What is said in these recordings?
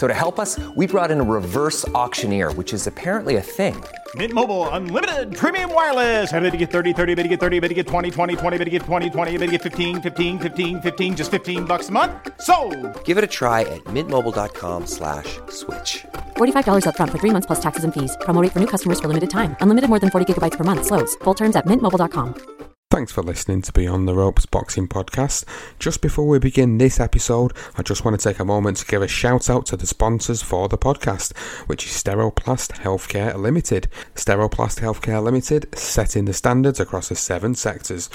So to help us, we brought in a reverse auctioneer, which is apparently a thing. Mint Mobile unlimited premium wireless. Ready to get 30, 30, bit to get 30, bit to get 20, 20, 20, bit to get 20, 20, bit to get 15, 15, 15, 15 just 15 bucks a month. So, Give it a try at mintmobile.com slash switch. $45 upfront for three months plus taxes and fees. Promo rate for new customers for limited time. Unlimited more than 40 gigabytes per month. Slows. Full terms at mintmobile.com. Thanks for listening to Beyond the Ropes Boxing Podcast. Just before we begin this episode, I just want to take a moment to give a shout out to the sponsors for the podcast, which is Steroplast Healthcare Limited. Steroplast Healthcare Limited, setting the standards across the seven sectors.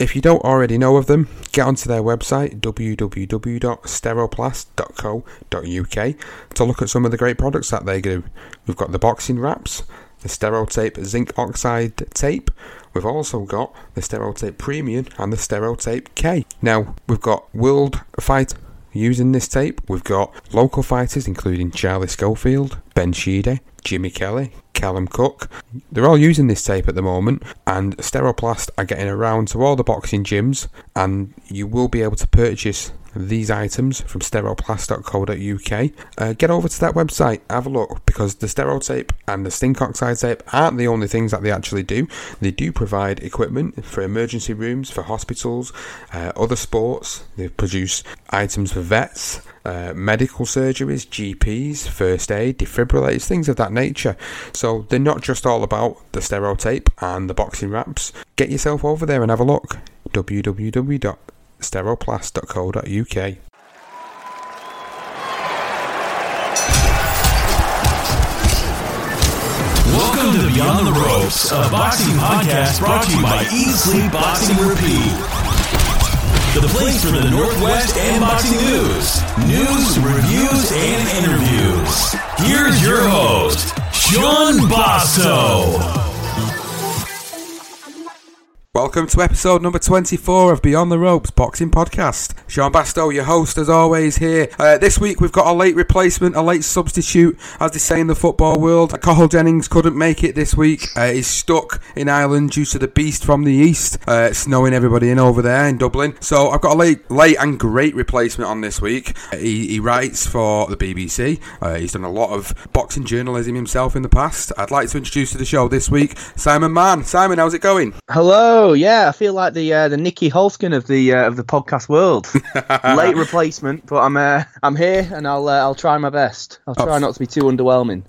If you don't already know of them, get onto their website www.steroplast.co.uk to look at some of the great products that they do. We've got the boxing wraps, the Stereotape Zinc Oxide Tape. We've also got the Stereotape Premium and the Stereotape K. Now, we've got World Fight using this tape. We've got local fighters including Charlie Schofield, Ben Sheedy, Jimmy Kelly, Callum Cook. They're all using this tape at the moment, and Steroplast are getting around to all the boxing gyms, and you will be able to purchase these items from steroplast.co.uk. Uh, get over to that website, have a look, because the stereotape and the zinc oxide tape aren't the only things that they actually do. They do provide equipment for emergency rooms, for hospitals, uh, other sports. They produce items for vets. Uh, medical surgeries, GPs, first aid, defibrillators, things of that nature. So they're not just all about the stereotape and the boxing wraps. Get yourself over there and have a look. www.steroplast.co.uk. Welcome to Beyond the Ropes, a boxing podcast brought to you by Sleep Boxing Repeat. The place for the Northwest and boxing news, news, reviews, and interviews. Here's your host, Sean Bastow. Welcome to episode number 24 of Beyond the Ropes Boxing Podcast. Sean Bastow, your host, as always, here. Uh, this week we've got a late replacement, a late substitute, as they say in the football world. Cahill Jennings couldn't make it this week. Uh, he's stuck in Ireland due to the beast from the east, uh, snowing everybody in over there in Dublin. So I've got a late, late and great replacement on this week. Uh, he, he writes for the BBC. Uh, he's done a lot of boxing journalism himself in the past. I'd like to introduce to the show this week Simon Mann. Simon, how's it going? Hello, yeah, I feel like the uh, the Nieky Holzken of the uh, of the podcast world. Late replacement, but I'm uh, I'm here and I'll uh, I'll try my best. I'll try not to be too underwhelming.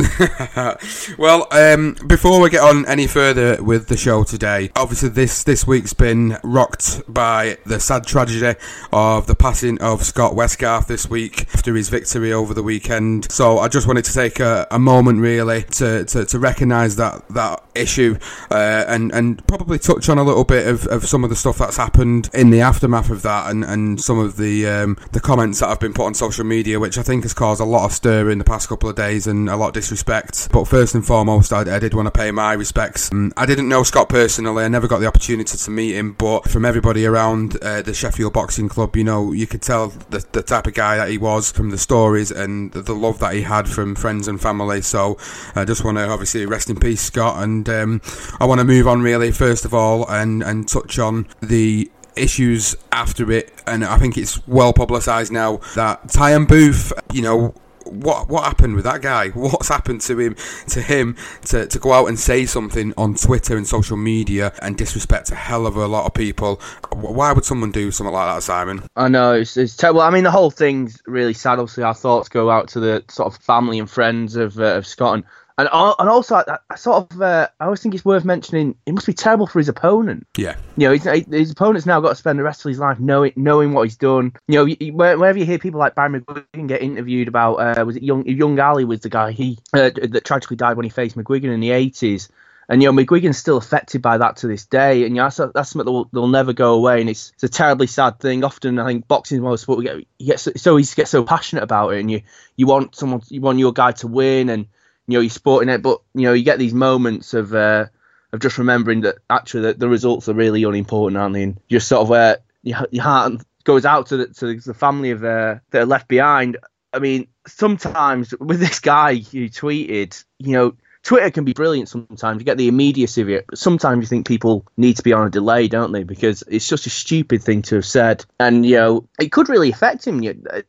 well, um, before we get on any further with the show today, obviously this this week's been rocked by the sad tragedy of the passing of Scott Westgarth this week after his victory over the weekend. So I just wanted to take a, a moment really to, to, to recognise that that issue uh, and and probably touch on a little bit of, of some of the stuff that's happened in the aftermath of that and, and some of the um, the comments that have been put on social media, which I think has caused a lot of stir in the past couple of days and a lot of disrespect. But first and foremost, I, I did want to pay my respects. Um, I didn't know Scott personally. I never got the opportunity to meet him, but from everybody around uh, the Sheffield Boxing Club, you know, you could tell the, the type of guy that he was from the stories and the, the love that he had from friends and family. So I just want to obviously rest in peace, Scott. And um, I want to move on really, first of all, and, and touch on the issues after it. And I think it's well publicised now that Tyan Booth, you know, what what happened with that guy? What's happened to him? To him to, to go out and say something on Twitter and social media and disrespect a hell of a lot of people. Why would someone do something like that, Simon? I know it's, it's terrible. I mean, the whole thing's really sad. Obviously, our thoughts go out to the sort of family and friends of uh, of Scott and and, and also, I, I sort of, uh, I always think it's worth mentioning. It must be terrible for his opponent. Yeah, you know, his, his opponent's now got to spend the rest of his life knowing knowing what he's done. You know, wherever you hear people like Barry McGuigan get interviewed about, uh, was it young young Ali was the guy he uh, that tragically died when he faced McGuigan in the eighties. And you know, McGuigan's still affected by that to this day, and you know, that's, that's something that will, will never go away. And it's, it's a terribly sad thing. Often, I think boxing is one of the sport we get, you get so, so easy to get so passionate about it, and you you want someone, you want your guy to win, and you know, you're sporting it, but you know, you get these moments of uh, of just remembering that actually the, the results are really unimportant, aren't they? And just sort of where your, your heart goes out to the, to the family of uh, that are left behind. I mean, sometimes with this guy who tweeted, you know, Twitter can be brilliant sometimes. You get the immediacy of it, but sometimes you think people need to be on a delay, don't they? Because it's just a stupid thing to have said, and you know it could really affect him.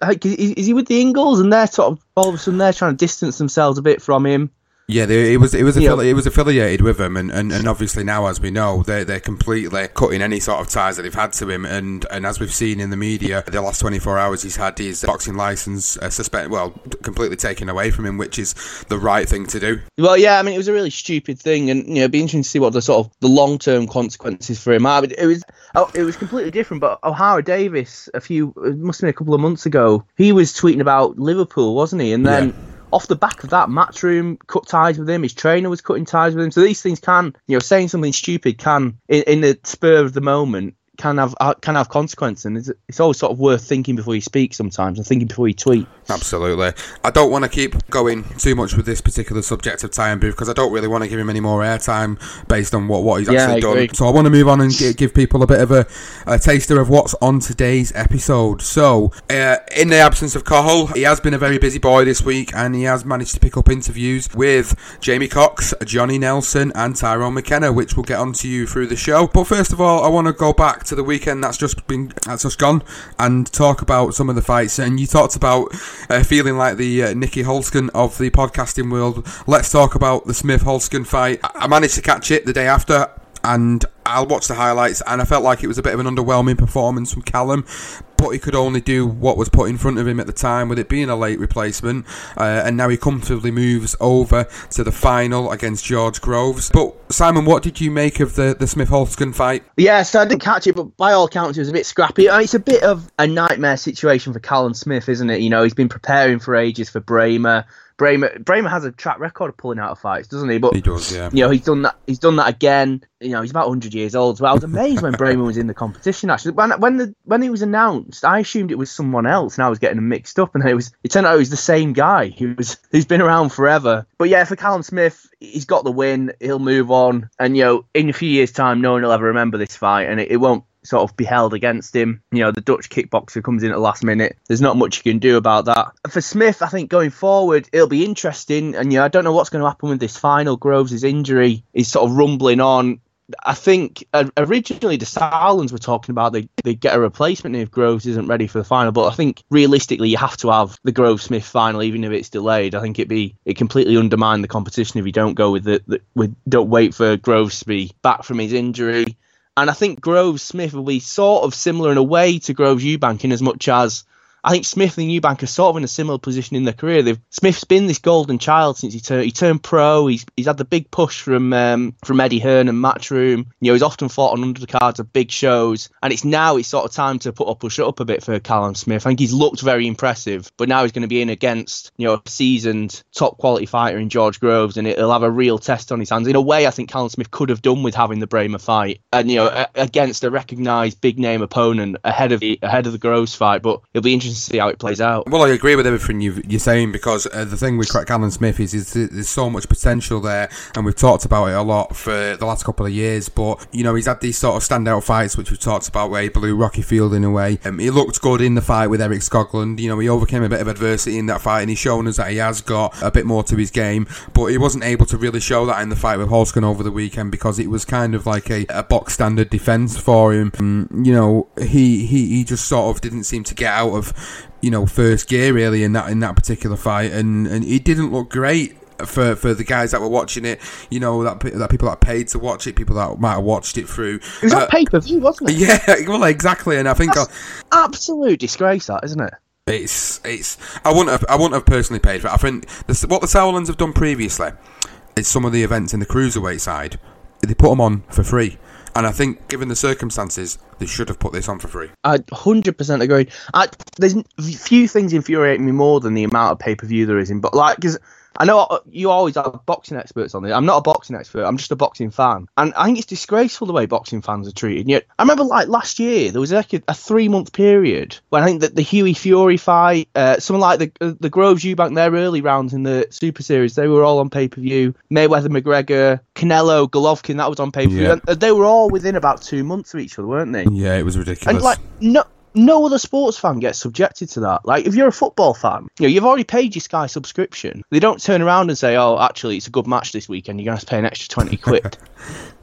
Like, is he with the Ingles, and they're sort of all of a sudden they're trying to distance themselves a bit from him? Yeah, they, it was it was affili- it was affiliated with him, and, and, and obviously now, as we know, they're they're completely cutting any sort of ties that they've had to him, and, and as we've seen in the media, the last twenty four hours, he's had his boxing license uh, suspended, well, completely taken away from him, which is the right thing to do. Well, yeah, I mean, it was a really stupid thing, and you know, it'd be interesting to see what the sort of the long term consequences for him are. But it was oh, it was completely different. But Ohara Davies, a few, it must have been a couple of months ago, he was tweeting about Liverpool, wasn't he? And then. Yeah off the back of that, Matchroom cut ties with him. His trainer was cutting ties with him. So these things can, you know, saying something stupid can, in, in the spur of the moment, can have uh, can have consequences, and it's, it's always sort of worth thinking before you speak sometimes, and thinking before you tweet. Absolutely. I don't want to keep going too much with this particular subject of Ty Booth because I don't really want to give him any more airtime based on what, what he's yeah, actually done. So I want to move on and g- give people a bit of a, a, taster of what's on today's episode. So, uh, in the absence of Cahill, he has been a very busy boy this week and he has managed to pick up interviews with Jamie Cox, Johnny Nelson, and Tyrone McKenna, which we'll get on to you through the show. But first of all, I want to go back to the weekend that's just been that's just gone and talk about some of the fights. And you talked about uh, feeling like the uh, Nieky Holzken of the podcasting world. Let's talk about the Smith Holzken fight. I managed to catch it the day after and I'll watch the highlights, and I felt like it was a bit of an underwhelming performance from Callum but he could only do what was put in front of him at the time, with it being a late replacement. Uh, and now he comfortably moves over to the final against George Groves. But Simon, what did you make of the, the Smith Holzken fight? Yeah, so I didn't catch it, but by all accounts, it was a bit scrappy. It's a bit of a nightmare situation for Callum Smith, isn't it? You know, he's been preparing for ages for Brähmer. Brähmer, Brähmer has a track record of pulling out of fights, doesn't he? But he does, yeah. You know, he's done that. He's done that again. You know, he's about 100 years old. So I was amazed when Brähmer was in the competition. Actually, when when the when he was announced, I assumed it was someone else, and I was getting mixed up. And it was it turned out it was the same guy. He was he's been around forever. But yeah, for Callum Smith, he's got the win. He'll move on, and you know, in a few years' time, no one will ever remember this fight, and it, it won't sort of be held against him. You know, the Dutch kickboxer comes in at the last minute. There's not much you can do about that. For Smith, I think going forward, it'll be interesting. And, you know, I don't know what's going to happen with this final. Groves' injury is sort of rumbling on. I think uh, originally the Sauerlands were talking about they they get a replacement if Groves isn't ready for the final, but I think realistically you have to have the Groves Smith final even if it's delayed. I think it be it completely undermine the competition if you don't go with the, the with don't wait for Groves to be back from his injury. And I think Groves Smith will be sort of similar in a way to Groves Eubank in as much as I think Smith and Eubank are sort of in a similar position in their career. They've, Smith's been this golden child since he turned he turned pro. He's he's had the big push from um, from Eddie Hearn and Matchroom. You know, he's often fought on undercards of big shows, and it's now it's sort of time to put up push it up a bit for Callum Smith. I think he's looked very impressive, but now he's going to be in against you know a seasoned top quality fighter in George Groves, and it'll have a real test on his hands. In a way, I think Callum Smith could have done with having the Brähmer fight, and you know against a recognised big name opponent ahead of the ahead of the Groves fight. But it'll be interesting to see how it plays out. Well, I agree with everything you, are saying because uh, the thing with Callum Smith is, is there's so much potential there, and we've talked about it a lot for the last couple of years. But you know, he's had these sort of standout fights, which we've talked about, where he blew Rocky Fielding a way. Um, he looked good in the fight with Eric Skoglund. You know, he overcame a bit of adversity in that fight, and he's shown us that he has got a bit more to his game. But he wasn't able to really show that in the fight with Holzken over the weekend because it was kind of like a, a box standard defense for him. Um, you know, he, he he just sort of didn't seem to get out of you know, first gear really in that in that particular fight, and and he didn't look great for for the guys that were watching it, you know that that people that paid to watch it, people that might have watched it through. It was uh, pay per view, wasn't it? Yeah, well, exactly. And I think That's absolute disgrace, that isn't it? It's it's. I wouldn't have I wouldn't have personally paid for it. I think this, what the Sauerlands have done previously is some of the events in the cruiserweight side. They put them on for free. And I think, given the circumstances, they should have put this on for free. I 100% agree. I, there's few things infuriate me more than the amount of pay per view there is in, but like, because I know uh, you always have boxing experts on this. I'm not a boxing expert. I'm just a boxing fan, and I think it's disgraceful the way boxing fans are treated. Yet, I remember like last year there was like a, a three month period when I think that the Hughie Fury fight, uh, something like the uh, the Groves Eubank, their early rounds in the Super Series, they were all on pay per view. Mayweather McGregor, Canelo, Golovkin, that was on pay per view. Yeah. They were all within about two months of each other, weren't they? Yeah, it was ridiculous. And like no no other sports fan gets subjected to that. Like if you're a football fan, you know, you've already paid your Sky subscription. They don't turn around and say, "Oh, actually, it's a good match this weekend. You're going to have to pay an extra twenty quid."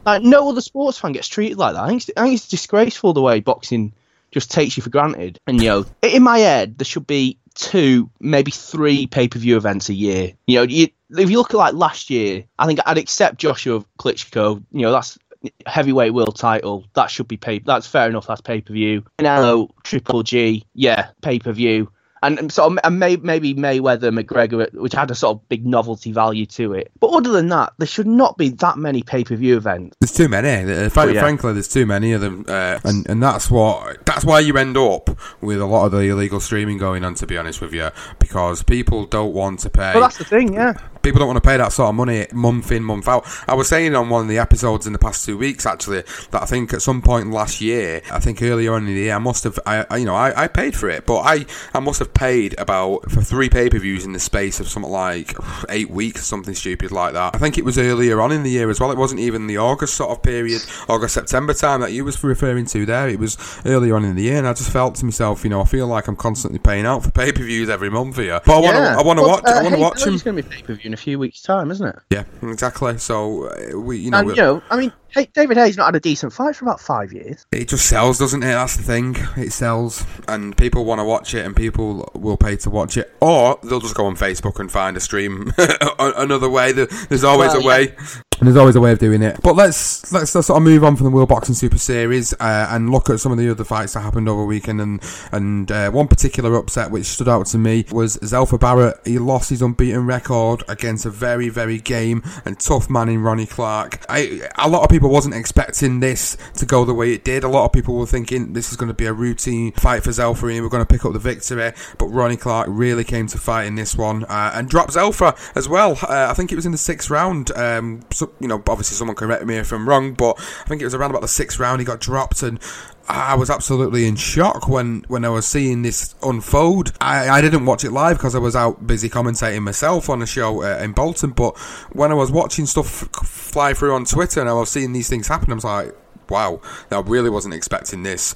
like no other sports fan gets treated like that. I think, it's, I think it's disgraceful the way boxing just takes you for granted. And you know, in my head, there should be two, maybe three pay per view events a year. You know, you, if you look at like last year, I think I'd accept Joshua Klitschko. You know, that's heavyweight world title, that should be pay. That's fair enough. That's pay per view. Canelo, Triple G, yeah, pay per view and sort of and may, maybe Mayweather McGregor, which had a sort of big novelty value to it. But other than that, there should not be that many pay per view events. There's too many. Uh, yeah. Frankly, there's too many of them, uh, and and that's what that's why you end up with a lot of the illegal streaming going on. To be honest with you, because people don't want to pay. Well, that's the thing, yeah. People don't want to pay that sort of money month in, month out. I was saying on one of the episodes in the past two weeks, actually, that I think at some point last year, I think earlier on in the year, I must have, I, I you know, I, I paid for it, but I, I must have paid about for three pay per views in the space of something like eight weeks, something stupid like that. I think it was earlier on in the year as well. It wasn't even the August sort of period, August September time that you was referring to there. It was earlier on in the year, and I just felt to myself, you know, I feel like I'm constantly paying out for pay per views every month here. But I want to, yeah. I want to well, watch, uh, I want to watch them. It's going to be pay per view in a few weeks' time, isn't it? Yeah, exactly. So uh, we, you know, and, you know, I mean, Hey, David Haye's not had a decent fight for about five years. It just sells, doesn't it? That's the thing. It sells, and people want to watch it, and people will pay to watch it, or they'll just go on Facebook and find a stream another way. There's always well, a way. Yeah. And there's always a way of doing it. But let's let's, let's sort of move on from the World Boxing Super Series uh, and look at some of the other fights that happened over the weekend. And and uh, one particular upset which stood out to me was Zelfa Barrett. He lost his unbeaten record against a very very game and tough man in Ronnie Clark. I, a lot of people wasn't expecting this to go the way it did. A lot of people were thinking this is going to be a routine fight for Zelfa and we're going to pick up the victory. But Ronnie Clark really came to fight in this one uh, and dropped Zelfa as well. Uh, I think it was in the sixth round. Um, so you know, obviously someone correct me if I'm wrong, but I think it was around about the sixth round he got dropped, and I was absolutely in shock when, when I was seeing this unfold. I, I didn't watch it live because I was out busy commentating myself on a show uh, in Bolton, but when I was watching stuff fly through on Twitter and I was seeing these things happen, I was like, wow, I really wasn't expecting this.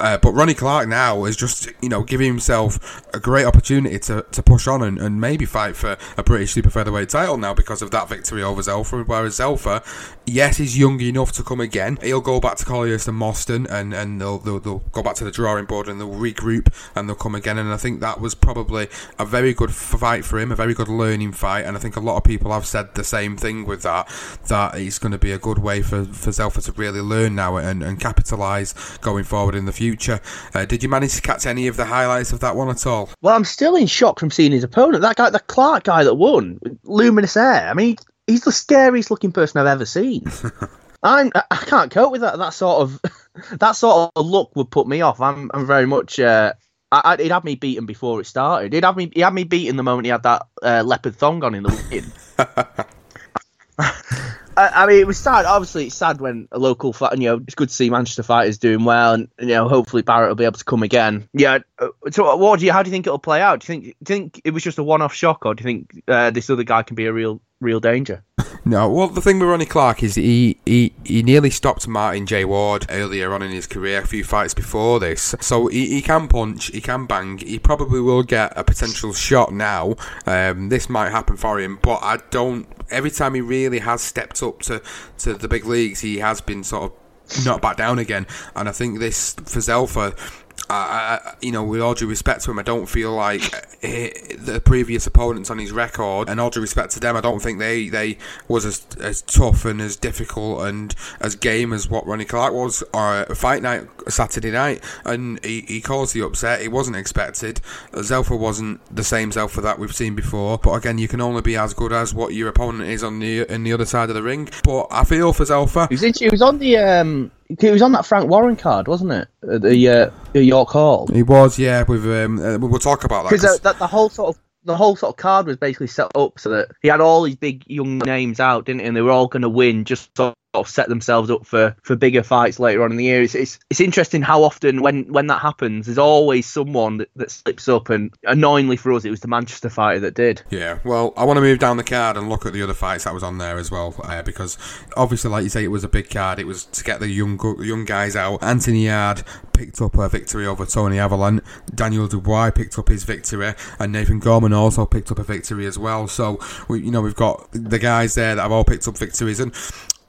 Uh, but Ronnie Clark now is just, you know, giving himself a great opportunity to, to push on and, and maybe fight for a British super featherweight title now because of that victory over Zelfa. Whereas Zelfa, yes, he's young enough to come again. He'll go back to Collyhurst and Moston and, and they'll, they'll, they'll go back to the drawing board and they'll regroup and they'll come again. And I think that was probably a very good fight for him, a very good learning fight. And I think a lot of people have said the same thing with that, that it's going to be a good way for, for Zelfa to really learn now and, and capitalise going forward in the future. Uh, did you manage to catch any of the highlights of that one at all? Well, I'm still in shock from seeing his opponent. That guy, the Clark guy that won, luminous hair. I mean, he's the scariest looking person I've ever seen. I'm, I can't cope with that. That sort of that sort of look would put me off. I'm, I'm very much. Uh, I, he'd had me beaten before it started. He'd have me. He had me beaten the moment he had that uh, leopard thong on in the win. I, I, mean, it was sad. Obviously, it's sad when a local, fight, you know, it's good to see Manchester fighters doing well, and you know, hopefully Barrett will be able to come again. Yeah. Uh, so, what do you? How do you think it'll play out? Do you think? Do you think it was just a one-off shock, or do you think uh, this other guy can be a real, real danger? No, well, the thing with Ronnie Clark is he, he, he nearly stopped Martin J. Ward earlier on in his career, a few fights before this. So he, he can punch, he can bang, he probably will get a potential shot now. Um, this might happen for him, but I don't. Every time he really has stepped up to, to the big leagues, he has been sort of not back down again. And I think this for Zelfa I, you know, with all due respect to him, I don't feel like the previous opponents on his record, and all due respect to them, I don't think they, they was as, as tough and as difficult and as game as what Ronnie Clark was or fight night Saturday night. And he, he caused the upset. It wasn't expected. Zelfa wasn't the same Zelfa that we've seen before. But again, you can only be as good as what your opponent is on the in the other side of the ring. But I feel for Zelfa. He was on the um, he was on that Frank Warren card, wasn't it? At the uh, York Hall. He was, yeah. With um, uh, we'll talk about that because uh, the whole sort of the whole sort of card was basically set up so that he had all these big young names out, didn't he? And they were all going to win just sort of set themselves up for, for bigger fights later on in the year. It's, it's, it's interesting how often when, when that happens, there's always someone that, that slips up. And annoyingly for us, it was the Manchester fighter that did. Yeah, well, I want to move down the card and look at the other fights that was on there as well, uh, because obviously, like you say, it was a big card. It was to get the young young guys out. Anthony Yarde picked up a victory over Tony Averlant. Daniel Dubois picked up his victory, and Nathan Gorman also picked up a victory as well. So we, you know, we've got the guys there that have all picked up victories, and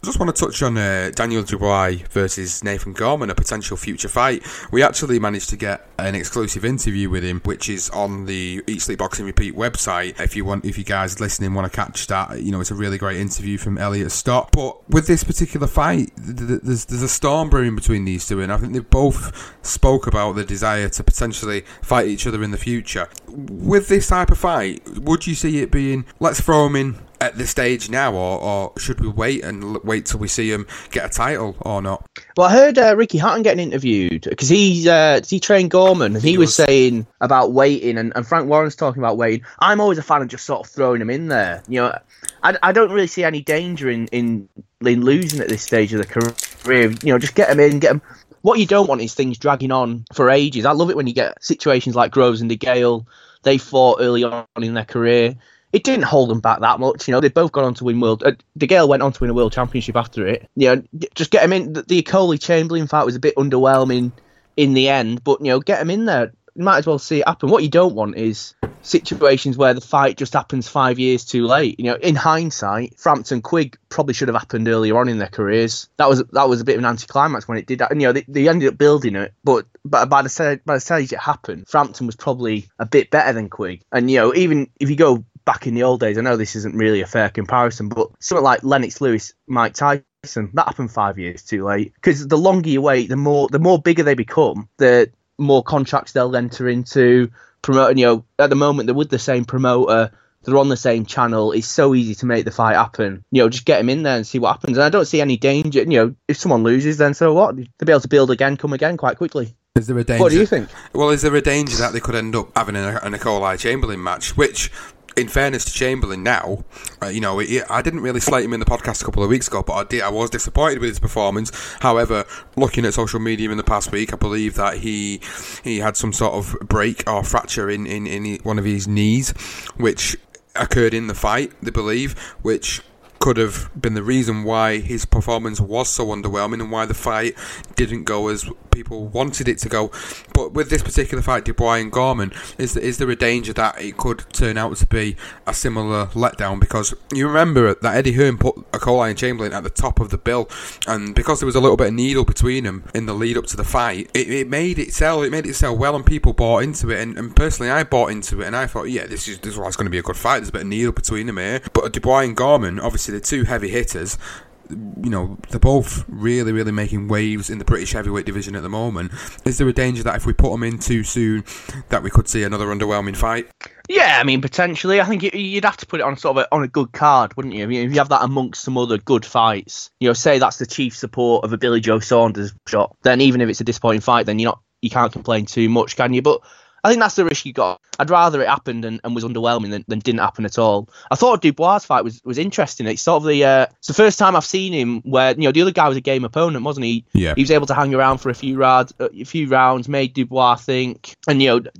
I just want to touch on uh, Daniel Dubois versus Nathan Gorman, a potential future fight. We actually managed to get an exclusive interview with him, which is on the Eat Sleep Boxing Repeat website. If you want, if you guys listening want to catch that, you know it's a really great interview from Elliot Stott. But with this particular fight, there's there's a storm brewing between these two, and I think they both spoke about the desire to potentially fight each other in the future. With this type of fight, would you see it being let's throw him in at this stage now, or, or should we wait and wait till we see him get a title or not? Well, I heard uh, Ricky Hatton getting interviewed because he's uh, he trained Gorman and he, he was saying about waiting, and, and Frank Warren's talking about waiting. I'm always a fan of just sort of throwing him in there. You know, I, I don't really see any danger in, in in losing at this stage of the career. You know, just get him in, get him. What you don't want is things dragging on for ages. I love it when you get situations like Groves and DeGale. They fought early on in their career it didn't hold them back that much. You know, they both got on to win world. Uh, DeGale went on to win a world championship after it. You know, just get him in. The, the Okolie Chamberlain fight was a bit underwhelming in the end, but you know, get him in there. You might as well see it happen. What you don't want is situations where the fight just happens five years too late. You know, in hindsight, Frampton Quigg probably should have happened earlier on in their careers. That was that was a bit of an anticlimax when it did that. And you know, they, they ended up building it, but but by the by the stage it happened, Frampton was probably a bit better than Quigg. And you know, even if you go back in the old days, I know this isn't really a fair comparison, but something like Lennox Lewis, Mike Tyson, that happened five years too late. Because the longer you wait, the more the more bigger they become, the more contracts they'll enter into. Promoting, you know, at the moment they're with the same promoter, they're on the same channel. It's so easy to make the fight happen. You know, just get them in there and see what happens. And I don't see any danger. You know, if someone loses, then so what? They'll be able to build again, come again quite quickly. Is there a danger? What do you think? Well, is there a danger that they could end up having a, a Okolie Chamberlain match, which in fairness to Chamberlain now, uh, you know, it, I didn't really slate him in the podcast a couple of weeks ago, but I did. I was disappointed with his performance. However, looking at social media in the past week, I believe that he he had some sort of break or fracture in in, in one of his knees, which occurred in the fight. They believe, which could have been the reason why his performance was so underwhelming and why the fight didn't go as people wanted it to go. But with this particular fight, Dubois and Gorman, is is there a danger that it could turn out to be a similar letdown? Because you remember that Eddie Hearn put a and Chamberlain at the top of the bill, and because there was a little bit of needle between them in the lead up to the fight, it, it made it sell. It made it sell well, and people bought into it. And, and personally, I bought into it, and I thought, yeah, this is this is going to be a good fight. There's a bit of needle between them here. But Dubois and Gorman, obviously, they're two heavy hitters you know, they're both really, really making waves in the British heavyweight division at the moment. Is there a danger that if we put them in too soon, that we could see another underwhelming fight? Yeah, I mean potentially. I think you'd have to put it on sort of a, on a good card, wouldn't you? I mean, if you have that amongst some other good fights, you know, say that's the chief support of a Billy Joe Saunders shot, then even if it's a disappointing fight, then you're not you can't complain too much, can you? But I think that's the risk you got. I'd rather it happened and, and was underwhelming than, than didn't happen at all. I thought Dubois' fight was, was interesting. It's sort of the uh, it's the first time I've seen him where you know the other guy was a game opponent, wasn't he? Yeah. He was able to hang around for a few rounds, a few rounds, made Dubois think, and you know,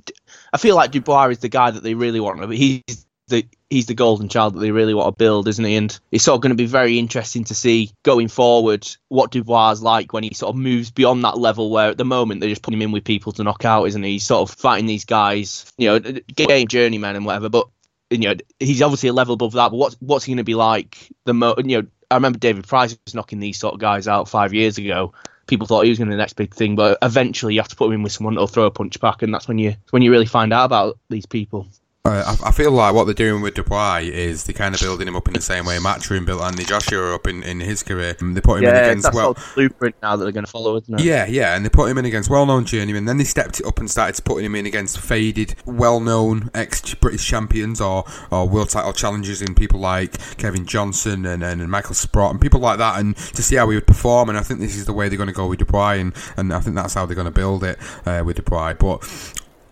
I feel like Dubois is the guy that they really want. He's the he's the golden child that they really want to build, isn't he? And it's sort of going to be very interesting to see going forward what Dubois is like when he sort of moves beyond that level where at the moment they're just putting him in with people to knock out, isn't he? He's sort of fighting these guys, you know, game journeymen and whatever. But you know, he's obviously a level above that. But what's what's he going to be like? The mo, you know, I remember David Price was knocking these sort of guys out five years ago. people thought he was going to be the next big thing, but eventually you have to put him in with someone that'll throw a punch back, and that's when you when you really find out about these people. Uh, I, I feel like what they're doing with Dubois is they're kind of building him up in the same way Matchroom built Andy Joshua up in, in his career. They put him in against that's well, blueprint now that they're going to follow, isn't it? Yeah, yeah, and they put him in against well-known journeymen. Then they stepped it up and started putting him in against faded, well-known ex-British champions or, or world title challengers in people like Kevin Johnson and, and, Michael Sprott and people like that, and to see how he would perform. And I think this is the way they're going to go with Dubois, and, and I think that's how they're going to build it uh, with Dubois. But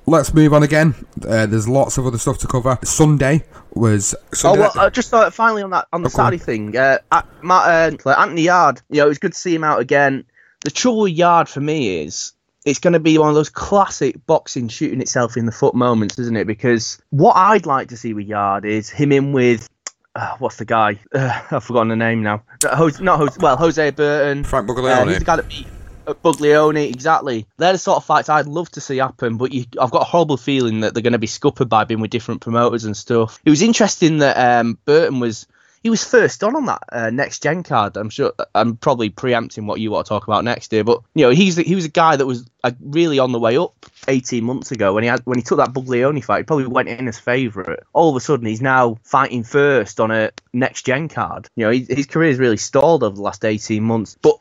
let's move on again. Uh, there's lots of other stuff to cover. Sunday was Oh Sunday. well, I just thought finally on that on the Oh, go on. Saturday thing. Uh, Matt, uh, Anthony Yarde, you know, it was good to see him out again. The trouble with Yarde for me is it's going to be one of those classic boxing shooting itself in the foot moments, isn't it? Because what I'd like to see with Yarde is him in with. Uh, what's the guy? Uh, I've forgotten the name now. Uh, Hosea, not Hosea, well, Hosea Burton. Frank Uh, Buglioni. he's the guy that beat uh, Buglioni, exactly. They're the sort of fights I'd love to see happen, but you, I've got a horrible feeling that they're going to be scuppered by being with different promoters and stuff. It was interesting that um, Burton was he was first on on that uh, next gen card. I'm sure I'm probably preempting what you want to talk about next year, but you know he's the, he was a guy that was uh, really on the way up 18 months ago when he had when he took that Buglioni fight. He probably went in as favourite. All of a sudden, he's now fighting first on a next gen card. You know, he, his career's really stalled over the last 18 months, but.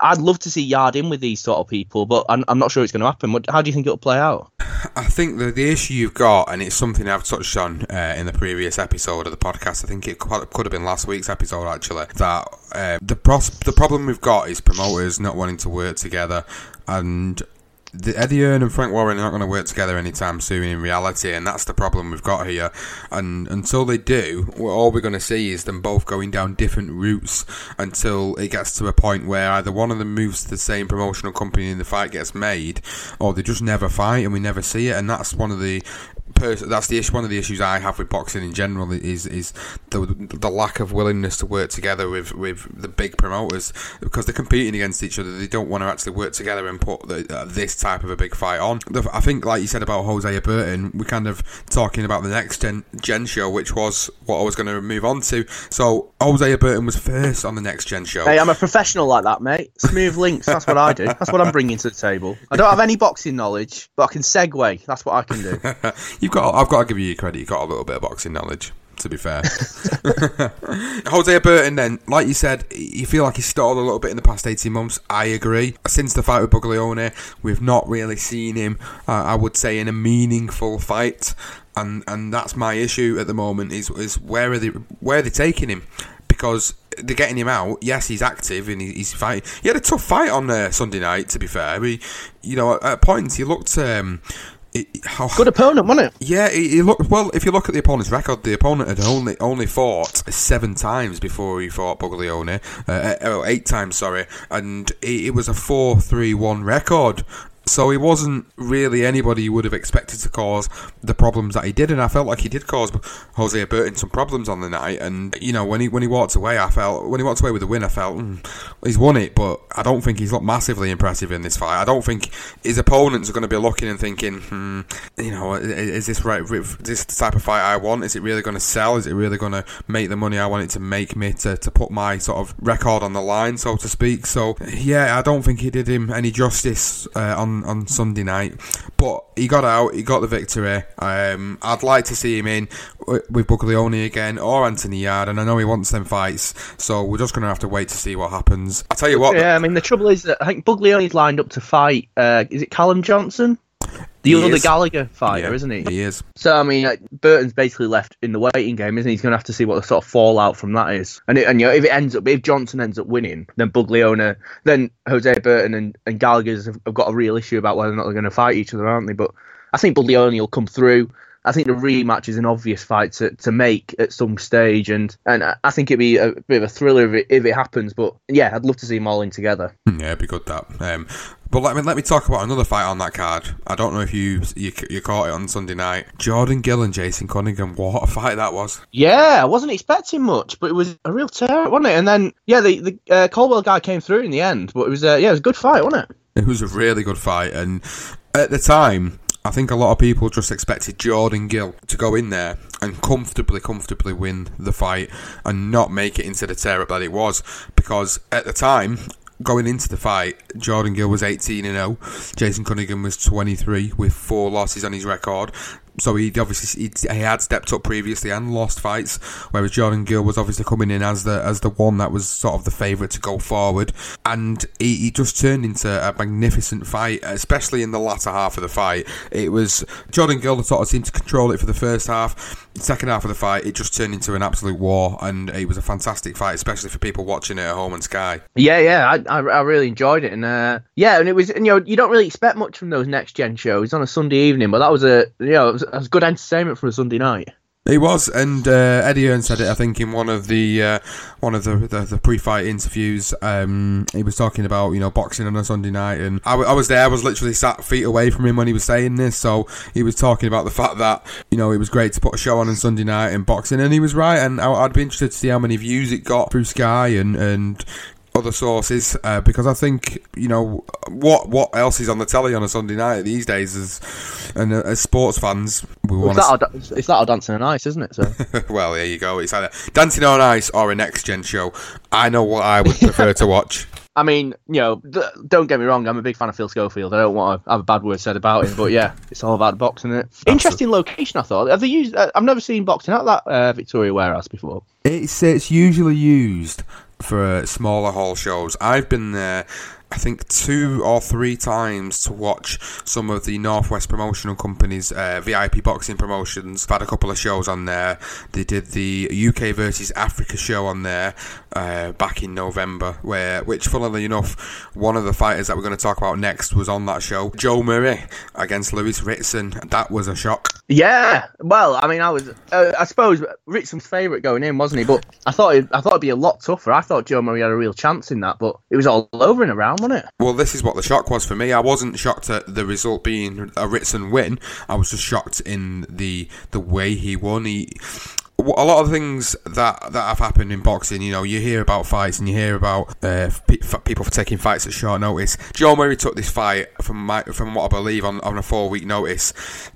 I'd love to see Yarde in with these sort of people, but I'm, I'm not sure it's going to happen. What, how do you think it'll play out? I think the the issue you've got, and it's something I've touched on uh, in the previous episode of the podcast. I think it could, have been last week's episode actually. That uh, the pros- the problem we've got is promoters not wanting to work together, and Eddie Hearn and Frank Warren are not going to work together anytime soon in reality, and that's the problem we've got here. And until they do, all we're going to see is them both going down different routes until it gets to a point where either one of them moves to the same promotional company and the fight gets made, or they just never fight and we never see it. And that's one of the pers- that's the issue. One of the issues I have with boxing in general is is the the lack of willingness to work together with, with the big promoters because they're competing against each other. They don't want to actually work together and put the, uh, this type of a big fight on. I think, like you said about Hosea Burton, we're kind of talking about the next gen, gen show, which was what I was going to move on to. So Hosea Burton was first on the next gen show. Hey, I'm a professional like that, mate. Smooth links, that's what I do. That's what I'm bringing to the table. I don't have any boxing knowledge, but I can segue. That's what I can do. You've got. I've got to give you credit. You've got a little bit of boxing knowledge. To be fair, Hosea Burton. Then, like you said, you feel like he's stalled a little bit in the past eighteen months. I agree. Since the fight with Buglioni, we've not really seen him. Uh, I would say in a meaningful fight, and and that's my issue at the moment. Is is where are they where are they taking him? Because they're getting him out. Yes, he's active and he- he's fighting. He had a tough fight on uh, Sunday night. To be fair, he, you know, at, at points he looked. Um, how, Good opponent, wasn't it? yeah, he, he looked well. If you look at the opponent's record, the opponent had only only fought seven times before he fought Buglioni. Uh, oh, eight times, sorry, and it, it was a four-three-one record. So he wasn't really anybody you would have expected to cause the problems that he did, and I felt like he did cause Hosea Burton some problems on the night. And you know, when he when he walked away, I felt when he walked away with the win, I felt mm, he's won it, but I don't think he's looked massively impressive in this fight. I don't think his opponents are going to be looking and thinking, hmm, you know, is this right? Is this type of fight I want? Is it really going to sell? Is it really going to make the money I want it to make me to, to put my sort of record on the line, so to speak? So yeah, I don't think he did him any justice uh, on on Sunday night, but he got out, he got the victory. Um, I'd like to see him in with Buglioni again or Anthony Yarde, and I know he wants them fights, so we're just going to have to wait to see what happens. I tell you what, Yeah, I mean, the trouble is that I think Buglioni's lined up to fight, uh, is it Callum Johnson? The He other is. Gallagher fighter, Yeah, isn't he? He is. So I mean, like, Burton's basically left in the waiting game, isn't he? He's going to have to see what the sort of fallout from that is. And, it, and you know, if it ends up, if Johnson ends up winning, then Buglioni, then Hosea Burton and, and Gallagher's have, have got a real issue about whether or not they're going to fight each other, aren't they? But I think Buglioni will come through. I think the rematch is an obvious fight to, to make at some stage, and, and I- I think it'd be a bit of a thriller if it, if it happens. But yeah, I'd love to see them all in together. Yeah, it'd be good that. Um, but let me let me talk about another fight on that card. I don't know if you you, you caught it on Sunday night. Jordan Gill and Jason Cunningham. What a fight that was! Yeah, I wasn't expecting much, but it was a real tear, up, wasn't it? And then, yeah, the the uh, Caldwell guy came through in the end, but it was uh, yeah, it was a good fight, wasn't it? It was a really good fight, and at the time, I think a lot of people just expected Jordan Gill to go in there and comfortably, comfortably win the fight and not make it into the tear up that it was. Because at the time, going into the fight, Jordan Gill was 18 and 0. Jason Cunningham was 23 with four losses on his record. So he obviously he, he had stepped up previously and lost fights, whereas Jordan Gill was obviously coming in as the as the one that was sort of the favourite to go forward, and he, he just turned into a magnificent fight, especially in the latter half of the fight. It was Jordan Gill that sort of seemed to control it for the first half. Second half of the fight, it just turned into an absolute war, and it was a fantastic fight, especially for people watching it at home on Sky. Yeah, yeah, I, I, I really enjoyed it, and uh, yeah, and it was, and, you know, you don't really expect much from those next gen shows on a Sunday evening, but that was a, you know, was, good entertainment for a Sunday night. It was, and uh, Eddie Hearn said it. I think in one of the uh, one of the, the, the pre-fight interviews, um, he was talking about you know boxing on a Sunday night, and I, w- I was there. I was literally sat feet away from him when he was saying this. So he was talking about the fact that you know it was great to put a show on on Sunday night in boxing, and he was right. And I, I'd be interested to see how many views it got through Sky and and other sources uh, because I think you know what what else is on the telly on a Sunday night these days as and uh, as sports fans we Well, want it's, that or, Da- it's that or dancing on ice, isn't it? So well there you go it's either Dancing on Ice or a next gen show I know what I would prefer to watch I mean, you know, th- don't get me wrong. I'm a big fan of Phil Schofield. I don't want to have a bad word said about him, but yeah, it's all about boxing. It? Interesting location. I thought. Have they used? Uh, I've never seen boxing at that uh, Victoria Warehouse before. It's it's usually used for smaller hall shows. I've been there. I think two or three times to watch some of the Northwest promotional companies, uh, VIP boxing promotions. I've had a couple of shows on there. They did the UK versus Africa show on there uh, back in November, where which, funnily enough, one of the fighters that we're going to talk about next was on that show. Joe Murray against Lewis Ritson. That was a shock. Yeah. Well, I mean, I was. Uh, I suppose Ritson's favourite going in, wasn't he? But I thought. It, I thought it'd be a lot tougher. I thought Joe Murray had a real chance in that, but it was all over and around, wasn't it? Well, this is what the shock was for me. I wasn't shocked at the result being a Ritson win. I was just shocked in the the way he won. He a lot of things that that have happened in boxing, you know, you hear about fights and you hear about uh, pe- people for taking fights at short notice. Joe Murray took this fight from my, from what I believe on, on a four week notice.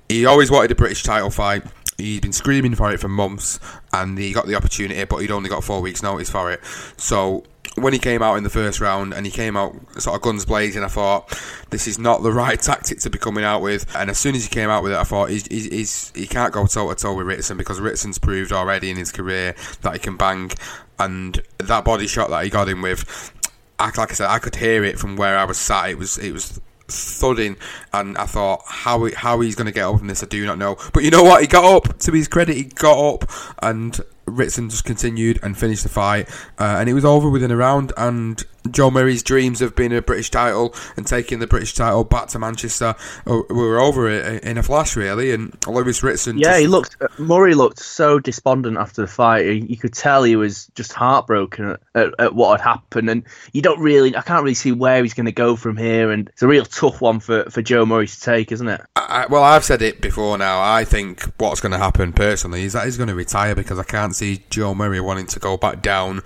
He always wanted a British title fight. He'd been screaming for it for months, and he got the opportunity, but he'd only got four weeks' notice for it. So when he came out in the first round and he came out sort of guns blazing, I thought this is not the right tactic to be coming out with. And as soon as he came out with it, I thought he's, he's, he can't go toe to toe with Ritson because Ritson's proved already in his career that he can bang. And that body shot that he got him with, I, like I said, I could hear it from where I was sat. It was it was thudding, and I thought how how he's going to get up from this, I do not know. But you know what? He got up. To his credit, he got up, and Ritson just continued and finished the fight, uh, and it was over within a round. And Joe Murray's dreams of being a British title and taking the British title back to Manchester uh, were over in a flash, really. And Lewis Ritson, Yeah, just- he looked. uh, Murray looked so despondent after the fight. You could tell he was just heartbroken at, at, at what had happened, and you don't really. I can't really see where he's going to go from here. And it's a real tough one for, for Joe Murray to take, isn't it? I, well, I've said it before now. I think what's going to happen personally is that he's going to retire because I can't see Joe Murray wanting to go back down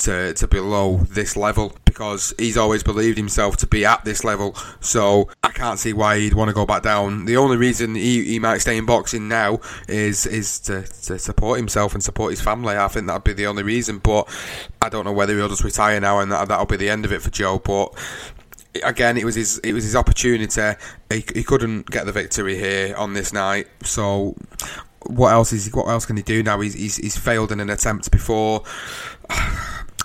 to, to below this level because he's always believed himself to be at this level. So I can't see why he'd want to go back down. The only reason he, he might stay in boxing now is is to, to support himself and support his family. I think that'd be the only reason. But I don't know whether he'll just retire now and that, that'll be the end of it for Joe. But again, it was his it was his opportunity. He, he couldn't get the victory here on this night. So what else is what else can he do now? He's he's, he's failed in an attempt before.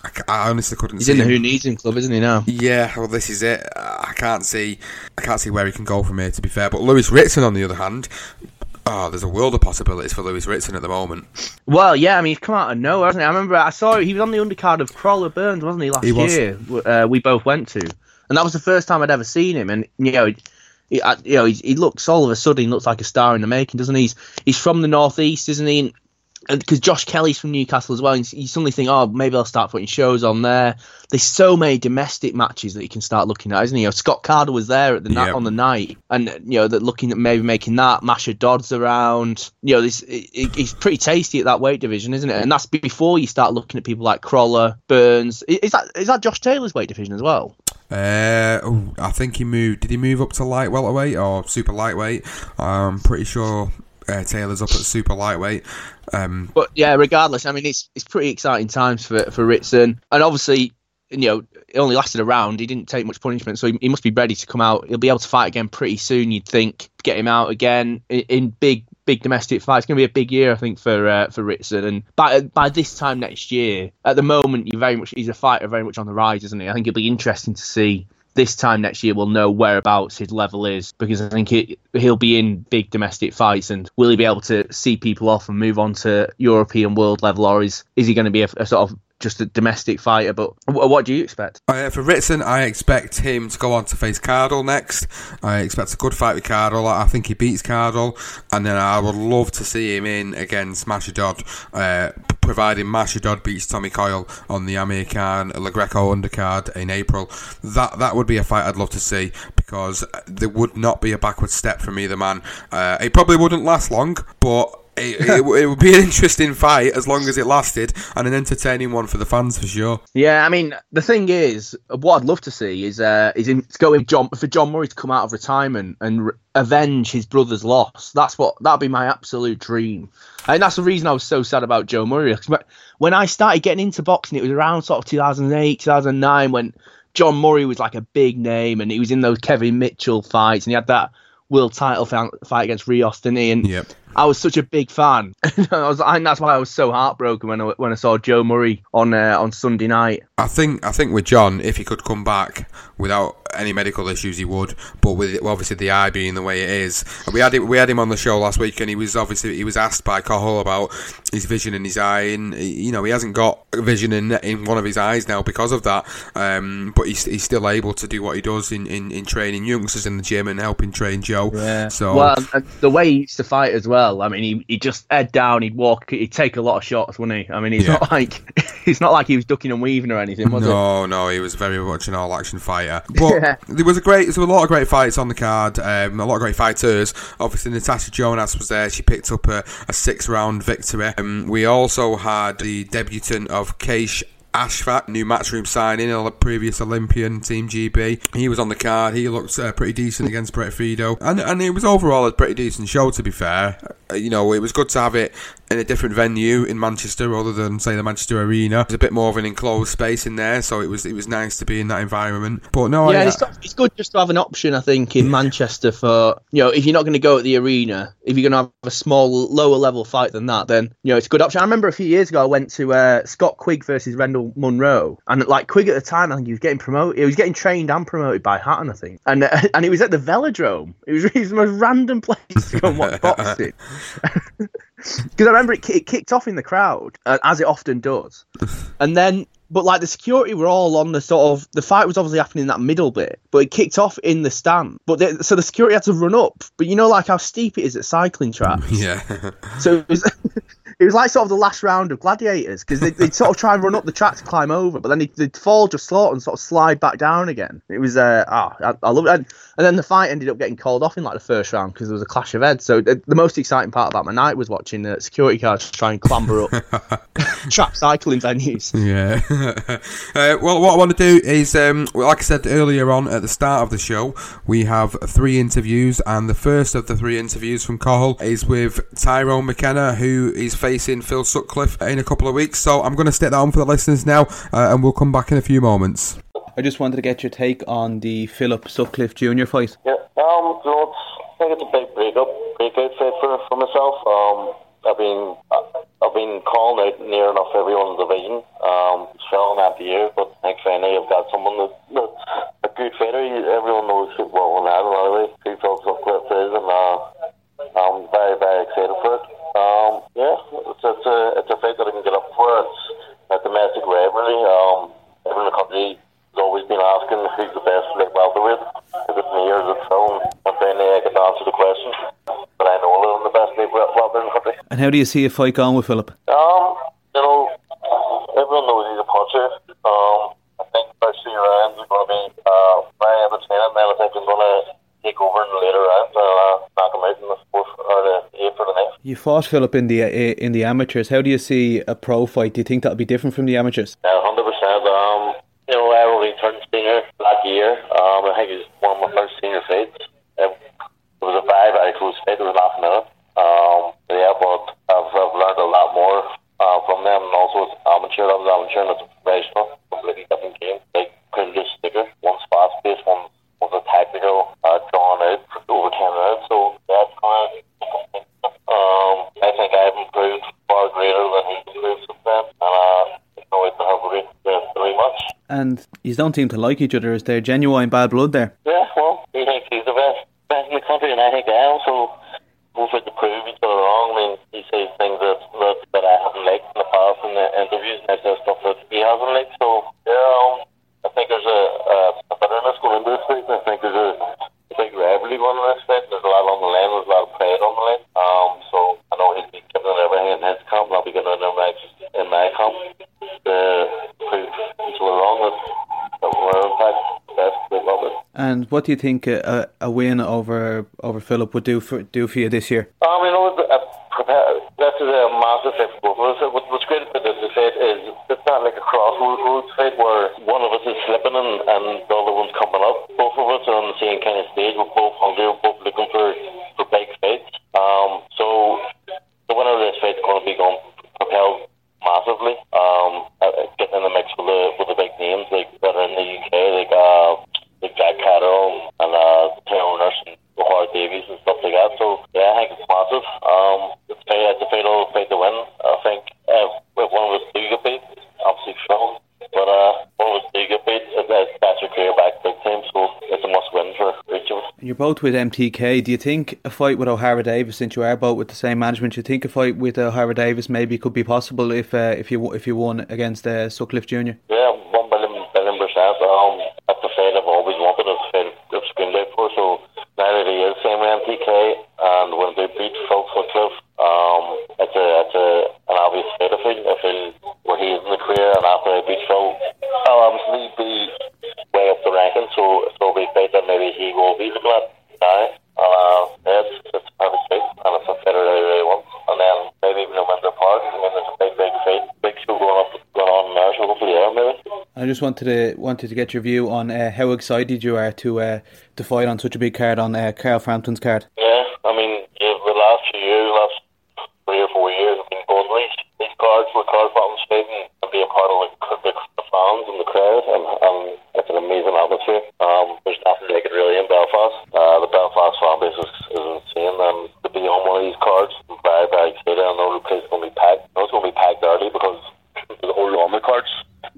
I, I honestly couldn't. He's see in the him. Who Needs Him club, isn't he now? Yeah, well, this is it. I can't see, I can't see where he can go from here. To be fair, but Lewis Ritson, on the other hand, oh, there's a world of possibilities for Lewis Ritson at the moment. Well, yeah, I mean, he's come out of nowhere, hasn't he? I remember I saw he was on the undercard of Crolla Burns, wasn't he, last He was. year? Uh, we both went to, and that was the first time I'd ever seen him. And you know, he, you know, he, he looks all of a sudden he looks like a star in the making, doesn't he? He's, he's from the northeast, isn't he? And because Josh Kelly's from Newcastle as well, and you suddenly think, oh, maybe I'll start putting shows on there. There's so many domestic matches that you can start looking at, isn't he? You know, Scott Cardle was there at the Yeah. on the night, and you know that looking at maybe making that. Masha Dodd's around. You know, this it, it, it's pretty tasty at that weight division, isn't it? And that's before you start looking at people like Crolla, Burns. Is that is that Josh Taylor's weight division as well? Uh, oh, I think he moved. Did he move up to light welterweight or super lightweight? I'm pretty sure uh, Taylor's up at super lightweight. Um, But yeah, regardless, I mean, it's it's pretty exciting times for for Ritson, and obviously, you know, it only lasted a round. He didn't take much punishment, so he, he must be ready to come out. He'll be able to fight again pretty soon. You'd think get him out again in, in big big domestic fight. It's going to be a big year, I think, for uh, for Ritson. And by by this time next year, at the moment, you very much he's a fighter very much on the rise, isn't he? I think it'll be interesting to see. This time next year, we'll know whereabouts his level is because I think he'll be in big domestic fights, and will he be able to see people off and move on to European world level, or is is he going to be a, a sort of just a domestic fighter. But what do you expect? Uh, for Ritson, I expect him to go on to face Cardle next. I expect a good fight with Cardle. I think he beats Cardle, and then I would love to see him in against Masher Dodd, uh, providing Masher Dodd beats Tommy Coyle on the Amir Khan Lo Greco undercard in April. That that would be a fight I'd love to see because there would not be a backward step from either man. Uh, it probably wouldn't last long, but it, it, it, would be an interesting fight as long as it lasted and an entertaining one for the fans for sure. Yeah, I mean the thing is, what I'd love to see is uh, is going John for John Murray to come out of retirement and re- avenge his brother's loss. That's what that'd be my absolute dream, and that's the reason I was so sad about Joe Murray. When I started getting into boxing, it was around sort of 2008, 2009 when John Murray was like a big name and he was in those Kevin Mitchell fights and he had that world title fight against Rios, didn't he? And yep. I was such a big fan. I was, and that's why I was so heartbroken when I, when I saw Joe Murray on uh, on Sunday night. I think I think with John, if he could come back without any medical issues, he would. But with well, obviously the eye being the way it is, we had him, we had him on the show last week, and he was obviously he was asked by Cathal about his vision in his eye, and you know he hasn't got vision in in one of his eyes now because of that. Um, but he's, he's still able to do what he does in, in, in training youngsters in the gym and helping train Joe. Yeah. So well, the way he used to fight as well. I mean, he he just head down, he'd walk, he'd take a lot of shots, wouldn't he? I mean, he's yeah. not like he's not like he was ducking and weaving or anything, was no, it? No, he was very much an all action fighter. But there was a great, there was a lot of great fights on the card, um, a lot of great fighters. Obviously, Natasha Jonas was there. She picked up a, a six round victory. Um, we also had the debutant of Qais Ashfaq, new matchroom signing, a previous Olympian, Team GB. He was on the card. He looked uh, pretty decent against Brett Fidoe. And, and it was overall a pretty decent show, to be fair. Uh, you know, it was good to have it in a different venue in Manchester rather than say the Manchester Arena. There's a bit more of an enclosed space in there, so it was it was nice to be in that environment. But no, yeah, I, it's, it's, good just to have an option. I think in Manchester for you know if you're not going to go at the arena, if you're going to have a small lower level fight than that, then you know it's a good option. I remember a few years ago I went to uh, Scott Quigg versus Rendall Munroe, and like Quigg at the time, I think he was getting promoted. He was getting trained and promoted by Hatton, I think, and uh, and it was at the Velodrome. It was, it was the most random place to go and watch boxing. Because I remember it, it, kicked off in the crowd, uh, as it often does. and then, but like the security were all on the sort of, the fight was obviously happening in that middle bit, but it kicked off in the stand. But they, so the security had to run up. But you know, like how steep it is at cycling tracks? Yeah. so it was. it was like sort of the last round of gladiators because they'd, they'd, sort of try and run up the track to climb over, but then they'd, they'd fall just slow and sort of slide back down again. It was, uh, oh, I, I love it. And, and, then the fight ended up getting called off in like the first round because there was a clash of heads. So the, the most exciting part about my night was watching the security guards try and clamber up track cycling venues. Yeah. uh, well, what I want to do is, um, like I said earlier on at the start of the show, we have three interviews, and the first of the three interviews from Cathal is with Tyrone McKenna, who is facing Phil Sutcliffe in a couple of weeks. So I'm going to stick that on for the listeners now, uh, and we'll come back in a few moments. I just wanted to get your take on the Philip Sutcliffe Jr. fight. Yeah, um, know, I think it's a big breakup, breakout fight for, for myself. Um, I've been I've been calling out near enough everyone's division. Um, failing that year, but I think finally I've got someone that, that's a good fighter. Everyone knows well when that anyway. Who Phil Sutcliffe is, and uh, I'm very very excited for it. Um, yeah, it's, it's a it's a fight that I can get up for. It's a domestic rivalry. Um, everyone in the country has always been asking who's the best light welterweight. Is it me or is it Phil? And finally I can answer the question. But I know I'm the best light welterweight in the country. And how do you see a fight going with Philip? Um, you know, everyone knows he's a puncher. Um, I think first few rounds are going to be uh, very entertaining. Then I think he's going to take over in the later rounds and uh, knock him out in the fourth or the eighth or the ninth. You fought Philip in the uh, in the amateurs. How do you see a pro fight? Do you think that'll be different from the amateurs? Yeah, hundred percent. Um, you know, I only turned senior that year. Um, I think it was one of my first senior fights. It, it was a very very close fight. It was last minute. Um, yeah, but I've, I've learned a lot more uh, from them, and also as amateur. I was amateur and it's professional, completely different game. Like couldn't and you don't seem to like each other. Is there genuine bad blood there? Yeah, well, he thinks he's the best, best in the country, and I think I am. So both have to prove each other wrong. I mean, he says things that that, that I haven't liked in the past in the interviews, and I say stuff that he hasn't liked. So yeah, um, I think there's a, a, a bitterness going into this fight. and I think there's a, a big rivalry going into this fight. There's a lot on the line. There's a lot of pride on the line. Um, so I know he'll be giving it everything in his camp, and I'll be giving it in my in my camp to prove each other wrong. That, that we're in fact the best. We love it. And what do you think a, a win over over Philip would do for do for you this year? You're both with MTK. Do you think a fight with Ohara Davies, since you are both with the same management, do you think a fight with Ohara Davies maybe could be possible if uh, if you if you won against uh, Sutcliffe Junior? Yeah, one billion billion percent. Um, that's the fight I've always wanted. It's the fight I've screamed out for. So now that he is same with MTK, and when they beat Phil Sutcliffe, um, it's a it's a an obvious fight. I feel I feel where he is in the career, and after I beat Phil, I'll obviously be way up the ranking. So so be a fight that maybe he will beat him at now. Uh, yeah, it's, it's a perfect fight, and it's a fighter that I really want. And then maybe even in Windsor Park, I mean, there's a big big fight, big show going up going on there. So hopefully there maybe. I just wanted to wanted to get your view on uh, how excited you are to uh, to fight on such a big card on uh, Carl Frampton's card. Yeah, I mean, yeah, the last few years, last three or four years, I've been going these these cards with Carl Frampton fighting and being part of like the, the fans and the crowd, and, and it's an amazing atmosphere. Um, there's nothing like it really in Belfast. Uh, the Belfast fan base is, is insane, and to be on one of these cards, I'm very very excited. I know the place is going to be packed. I know it's going to be packed early because the whole undercards.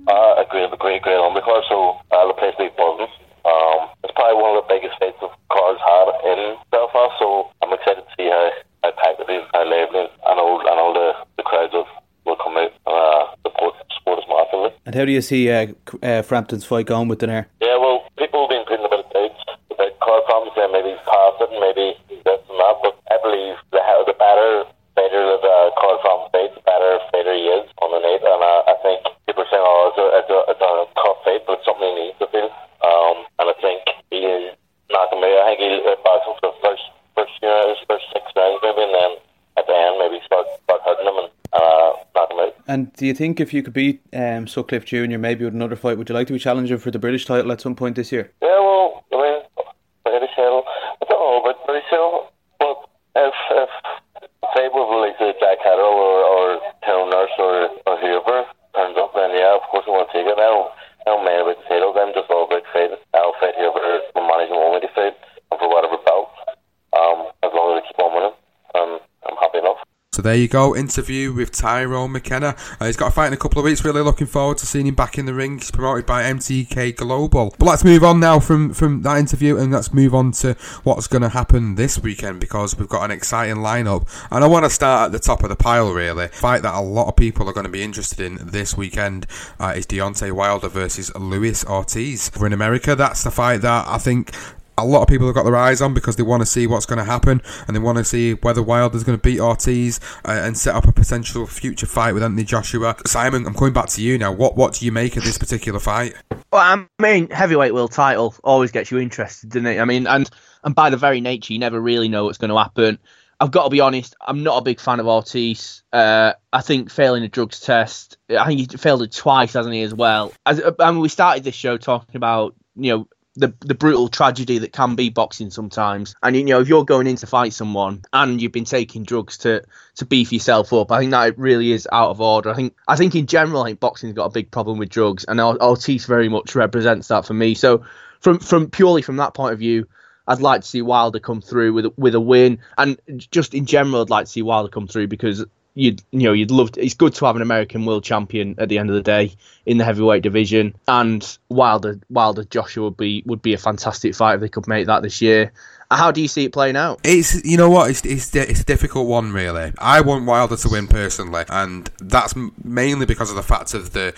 Uh, a great, a great, great undercard. So uh, the place will be buzzing. Um, it's probably one of the biggest fights of cards had in Belfast. So I'm excited to see how how packed it is, how lively, and all and all the the crowds will, will come out and uh, support support us massively. And how do you see uh, uh, Frampton's fight going with Donaire? Yeah, well, people have been putting a bit of doubts about card problems, saying maybe he's past it and maybe he's this and that. But I believe the the better fighter that uh, card problems fights, the better fighter he is on the night. And uh, I think people are saying, oh, it's a, it's a, it's a tough fight, but it's something he needs to feel. Um, and I think he is knocking me. I think he'll outbox him for the first, first, you know, his first six rounds maybe, and then at the end maybe start, start hurting him and uh, knock him out. And do you think if you could beat um, Sutcliffe Junior maybe with another fight, would you like to be challenging for the British title at some point this year? Yeah, well, I mean, British Hill, I don't know about British Hill, but if, if say with like say Jack Catterall or, or Tyrone Nurse or, or whoever turns up, then yeah, of course I want to take it. I don't, I don't mind about the titles, I'm just all about fighting. I'll fight whoever my management want me to fight, and for whatever belt, um, as long as I keep on winning, um, I'm happy enough. So there you go, interview with Tyrone McKenna. Uh, he's got a fight in a couple of weeks. Really looking forward to seeing him back in the ring. He's promoted by MTK Global. But let's move on now from from that interview and let's move on to what's going to happen this weekend because we've got an exciting lineup. And I want to start at the top of the pile. Really, fight that a lot of people are going to be interested in this weekend uh, is Deontay Wilder versus Luis Ortiz. Over in America, that's the fight that I think a lot of people have got their eyes on because they want to see what's going to happen and they want to see whether Wilder's going to beat Ortiz uh, and set up a potential future fight with Anthony Joshua. Simon, I'm coming back to you now. What what do you make of this particular fight? Well, I mean, heavyweight world title always gets you interested, doesn't it? I mean, and and by the very nature, you never really know what's going to happen. I've got to be honest, I'm not a big fan of Ortiz. Uh, I think failing a drugs test, I think he failed it twice, hasn't he, as well? As I mean, we started this show talking about, you know, the the brutal tragedy that can be boxing sometimes. And you know, if you're going in to fight someone and you've been taking drugs to to beef yourself up, I think that really is out of order. I think I think in general, I think boxing's got a big problem with drugs, and Or- Ortiz very much represents that for me. So from from purely from that point of view. I'd like to see Wilder come through with with a win, and just in general, I'd like to see Wilder come through because you'd you know you'd love. To, it's good to have an American world champion at the end of the day in the heavyweight division, and Wilder Wilder Joshua would be would be a fantastic fight if they could make that this year. How do you see it playing out? It's you know what it's it's, it's a difficult one really. I want Wilder to win personally, and that's mainly because of the fact of the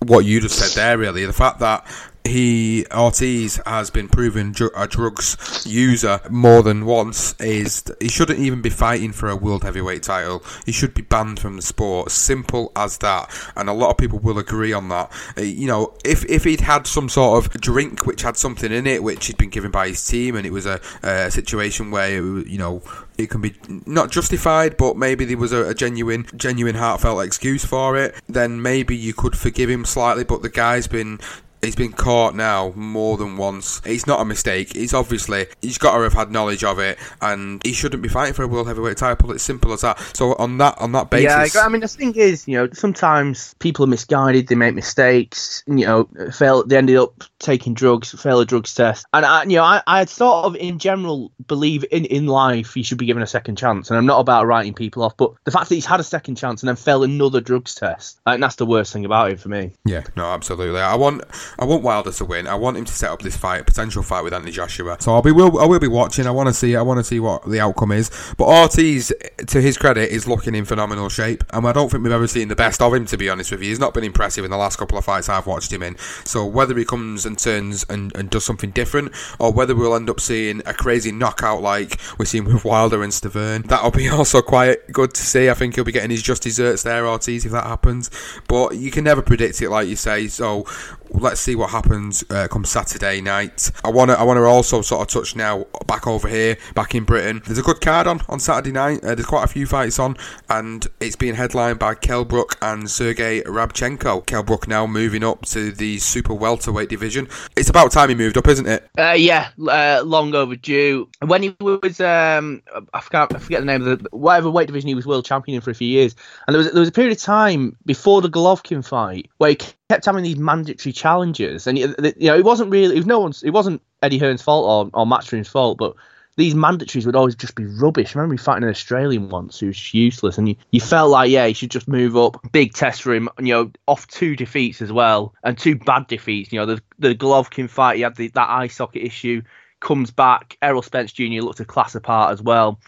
what you just said there. Really, the fact that he Ortiz has been proven dr- a drugs user more than once. Is he shouldn't even be fighting for a world heavyweight title. He should be banned from the sport. Simple as that. And a lot of people will agree on that. Uh, you know, if if he'd had some sort of drink which had something in it, which he'd been given by his team, and it was a, a situation where you know it can be not justified, but maybe there was a, a, genuine, genuine, heartfelt excuse for it, then maybe you could forgive him slightly. But the guy's been he's been caught now more than once. It's not a mistake. He's obviously he's got to have had knowledge of it, and he shouldn't be fighting for a world heavyweight title. It's simple as that. So on that on that basis, yeah. I mean, the thing is, you know, sometimes people are misguided. They make mistakes. You know, fail. They ended up taking drugs, fail a drugs test, and I, you know, I, I sort of in general believe in in life you should be given a second chance. And I'm not about writing people off, but the fact that he's had a second chance and then failed another drugs test, I think that's the worst thing about it for me. Yeah, no, absolutely. I want I want Wilder to win. I want him to set up this fight, potential fight with Anthony Joshua. So I'll be will I will be watching. I want to see I want to see what the outcome is. But Ortiz, to his credit, is looking in phenomenal shape, and I don't think we've ever seen the best of him. To be honest with you, he's not been impressive in the last couple of fights I've watched him in. So whether he comes and turns and, and does something different, or whether we'll end up seeing a crazy knockout like we're seeing with Wilder and Stiverne, that'll be also quite good to see. I think he'll be getting his just desserts there, Ortiz, if that happens. But you can never predict it, like you say. So let's see what happens uh, come Saturday night. I want to I want to also sort of touch now back over here, back in Britain. There's a good card on on Saturday night. Uh, there's quite a few fights on, and it's being headlined by Kell Brook and Sergey Rabchenko. Kell Brook now moving up to the super welterweight division. It's about time he moved up, isn't it? Uh, yeah, uh, long overdue. When he was, um, I forget, I forget the name of the whatever weight division he was world champion in for a few years, and there was there was a period of time before the Golovkin fight where he kept having these mandatory challenges, and you know it wasn't really it was no one's it wasn't Eddie Hearn's fault or or Matchroom's fault, but these mandatories would always just be rubbish. Remember me fighting an Australian once who was useless, and you, you felt like, yeah, he should just move up. Big test for him, you know, off two defeats as well, and two bad defeats. You know, the the Golovkin fight, he had the, that eye socket issue, comes back. Errol Spence Jr. looked a class apart as well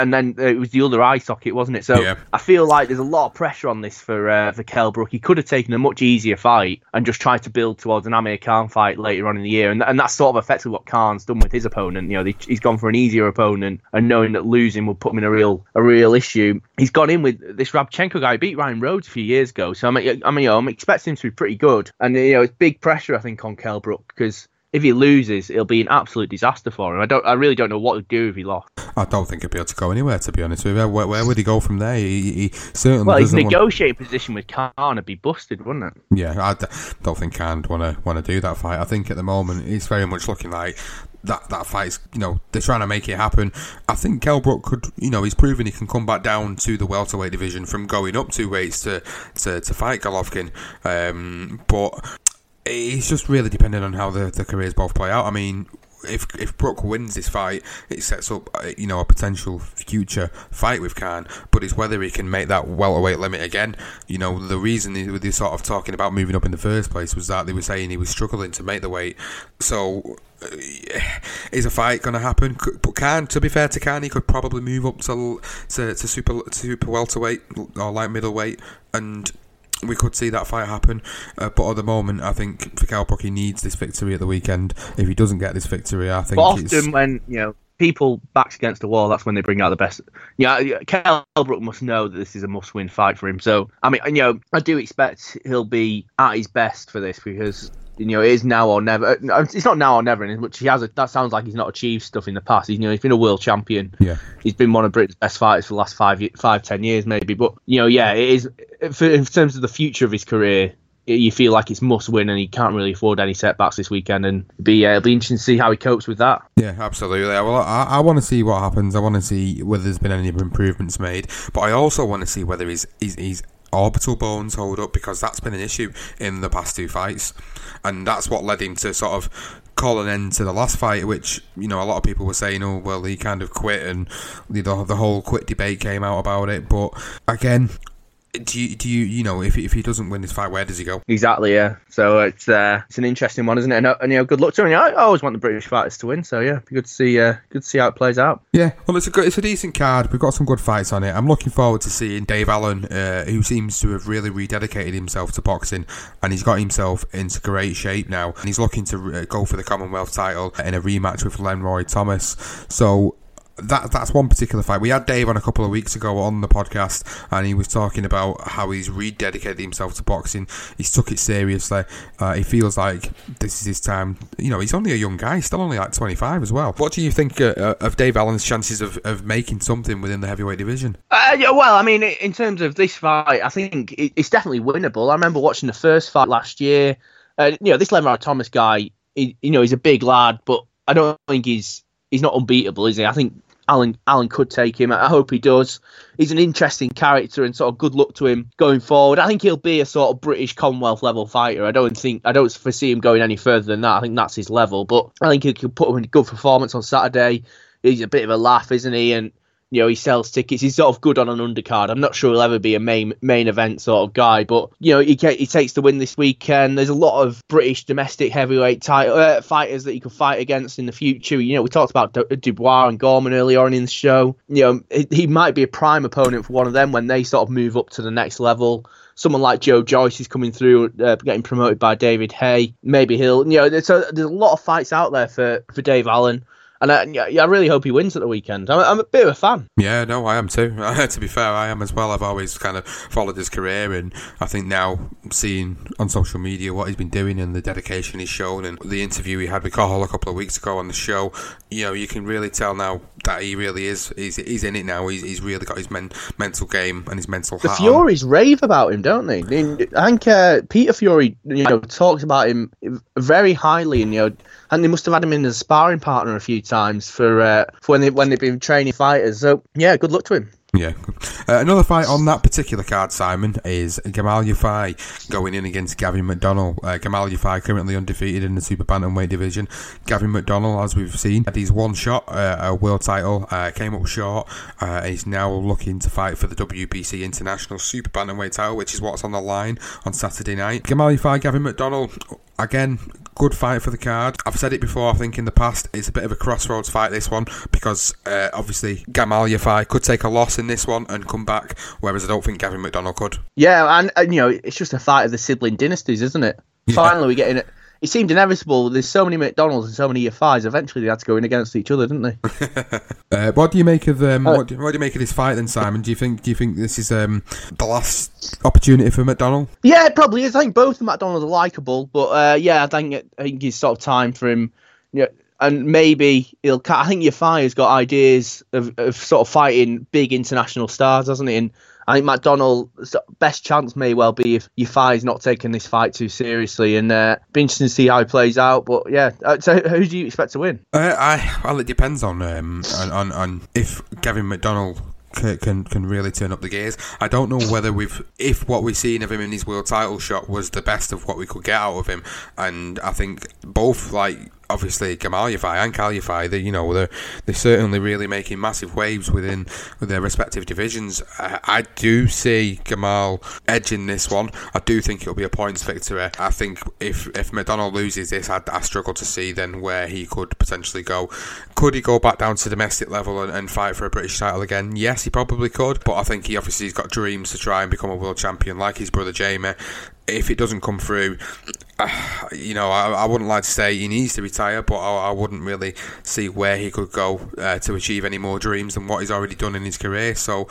and then it was the other eye socket, wasn't it? So yeah. I feel like there's a lot of pressure on this for uh, for Kell Brook. He could have taken a much easier fight and just tried to build towards an Amir Khan fight later on in the year, and and that's sort of effectively what Khan's done with his opponent. You know, he's gone for an easier opponent, and knowing that losing would put him in a real a real issue, he's gone in with this Rabchenko guy. He beat Ryan Rhodes a few years ago, so I mean, I mean, you know, I'm expecting him to be pretty good, and you know, it's big pressure I think on Kell Brook because if he loses, it'll be an absolute disaster for him. I don't, I really don't know what to do if he lost. I don't think he'd be able to go anywhere. To be honest with you, where, where would he go from there? He, he certainly well, his negotiating want... position with Khan would be busted, wouldn't it? Yeah, I d- don't think Khan'd want to want to do that fight. I think at the moment it's very much looking like that that fight's you know they're trying to make it happen. I think Kell Brook could you know he's proven he can come back down to the welterweight division from going up two weights to to, to fight Golovkin. Um, but it's just really dependent on how the, the careers both play out. I mean, if if Brook wins this fight, it sets up uh, you know a potential future fight with Khan. But it's whether he can make that welterweight limit again. You know the reason they were sort of talking about moving up in the first place was that they were saying he was struggling to make the weight. So uh, is a fight going to happen? But Khan, to be fair to Khan, he could probably move up to to, to super to super welterweight or light middleweight and we could see that fight happen. Uh, but at the moment, I think Brook, he needs this victory at the weekend. If he doesn't get this victory, I think. But often when you know people backs against the wall, that's when they bring out the best. Yeah, you know, Kell Brook must know that this is a must-win fight for him. So I mean, you know, I do expect he'll be at his best for this because you know, it is now or never. Uh, it's not now or never, in which he has. A, that sounds like he's not achieved stuff in the past. He's, you know, he's been a world champion. Yeah, he's been one of Britain's best fighters for the last five, five, ten years, maybe. But you know, yeah, it is. For, in terms of the future of his career, you feel like it's must win, and he can't really afford any setbacks this weekend. And be uh, it'll be interesting to see how he copes with that. Yeah, absolutely. Well, I, I want to see what happens. I want to see whether there's been any improvements made, but I also want to see whether he's he's, he's orbital bones hold up because that's been an issue in the past two fights, and that's what led him to sort of call an end to the last fight, which you know a lot of people were saying, oh well, he kind of quit, and the the whole quit debate came out about it. But again, do you do you you know if if he doesn't win this fight, where does he go? Exactly, yeah. So it's uh, it's an interesting one, isn't it? And, uh, and you know, good luck to him. I, always want the British fighters to win, so yeah, be good to see uh, good to see how it plays out. Yeah, well, it's a good, it's a decent card. We've got some good fights on it. I'm looking forward to seeing Dave Allen, uh, who seems to have really rededicated himself to boxing, and he's got himself into great shape now, and he's looking to uh, go for the Commonwealth title in a rematch with Lenroy Thomas. So that that's one particular fight. We had Dave on a couple of weeks ago on the podcast, and he was talking about how he's rededicated himself to boxing. He's took it seriously. Uh, he feels like this is his time. You know, he's only a young guy, he's still only like 25 as well. What do you think uh, uh of Dave Allen's chances of, of making something within the heavyweight division? Uh, yeah, well, I mean, in terms of this fight, I think it's definitely winnable. I remember watching the first fight last year. Uh, you know, this Lenroy Thomas guy, he, you know, he's a big lad, but I don't think he's he's not unbeatable, is he? I think Allen Allen could take him. I hope he does. He's an interesting character and sort of good luck to him going forward. I think he'll be a sort of British Commonwealth level fighter. I don't think I don't foresee him going any further than that. I think that's his level. But I think he could put him in a good performance on Saturday. He's a bit of a laugh, isn't he? And you know, he sells tickets. He's sort of good on an undercard. I'm not sure he'll ever be a main main event sort of guy, but you know, he he takes the win this weekend. There's a lot of British domestic heavyweight title uh, fighters that he could fight against in the future. You know, we talked about Dubois and Gorman earlier on in the show. You know, he, he might be a prime opponent for one of them when they sort of move up to the next level someone like Joe Joyce is coming through, uh, getting promoted by David Haye. Maybe he'll, you know, there's a, there's a lot of fights out there for, for Dave Allen and I, yeah, I really hope he wins at the weekend. I'm, I'm a bit of a fan. Yeah, no, I am too. to be fair, I am as well. I've always kind of followed his career, and I think now seeing on social media what he's been doing and the dedication he's shown, and the interview he had with Cathal a couple of weeks ago on the show, you know, you can really tell now that he really is. He's, he's in it now. He's, he's really got his men, mental game and his mental. The Furies on. rave about him, don't they? I think uh, Peter Fury, you know, talks about him very highly, and you know and they must have had him in as a sparring partner a few times for uh, for when they when they've been training fighters. So yeah, good luck to him. Yeah. Uh, another fight on that particular card, Simon, is Gamal Yafai going in against Gavin McDonnell. Uh, Gamal Yafai currently undefeated in the super bantamweight division. Gavin McDonnell, as we've seen, had his one shot, uh, a world title, uh, came up short. Uh, he's now looking to fight for the WBC International Super Bantamweight title, which is what's on the line on Saturday night. Gamal Yafai, Gavin McDonnell, again, good fight for the card. I've said it before, I think in the past, it's a bit of a crossroads fight, this one, because uh, obviously Gamal Yafai could take a loss in this one and come back, whereas I don't think Gavin McDonnell could. Yeah, and, and you know, it's just a fight of the sibling dynasties, isn't it? Yeah. Finally, we're getting it it seemed inevitable. There's so many McDonnell's and so many Yafais. Eventually, they had to go in against each other, didn't they? uh, what do you make of um, uh, what, do, what, do, you make of this fight then, Simon? Do you think do you think this is um, the last opportunity for McDonnell? Yeah, it probably is. I think both of McDonnell's are likable, but uh, yeah, I think it, I think it's sort of time for him. You know, and maybe he'll. I think Yafai has got ideas of, of sort of fighting big international stars, hasn't he? And I think McDonnell's best chance may well be if Yafai's not taking this fight too seriously, and uh, be interesting to see how he plays out. But yeah, uh, so who do you expect to win? Uh, I well, it depends on um on, on, on if Gavin McDonnell can can really turn up the gears. I don't know whether we've if what we've seen of him in his world title shot was the best of what we could get out of him, and I think both like obviously Gamal Yafai and Yafai, they you know they're they're certainly really making massive waves within their respective divisions. I, I, do see Gamal edging this one. I do think it'll be a points victory. I think if if McDonnell loses this, I, I struggle to see then where he could potentially go. Could he go back down to domestic level and, and fight for a British title again? Yes, he probably could. But I think he obviously has got dreams to try and become a world champion, like his brother Jamie if it doesn't come through, uh, you know, I, I, wouldn't like to say he needs to retire, but I, I wouldn't really see where he could go uh, to achieve any more dreams than what he's already done in his career. So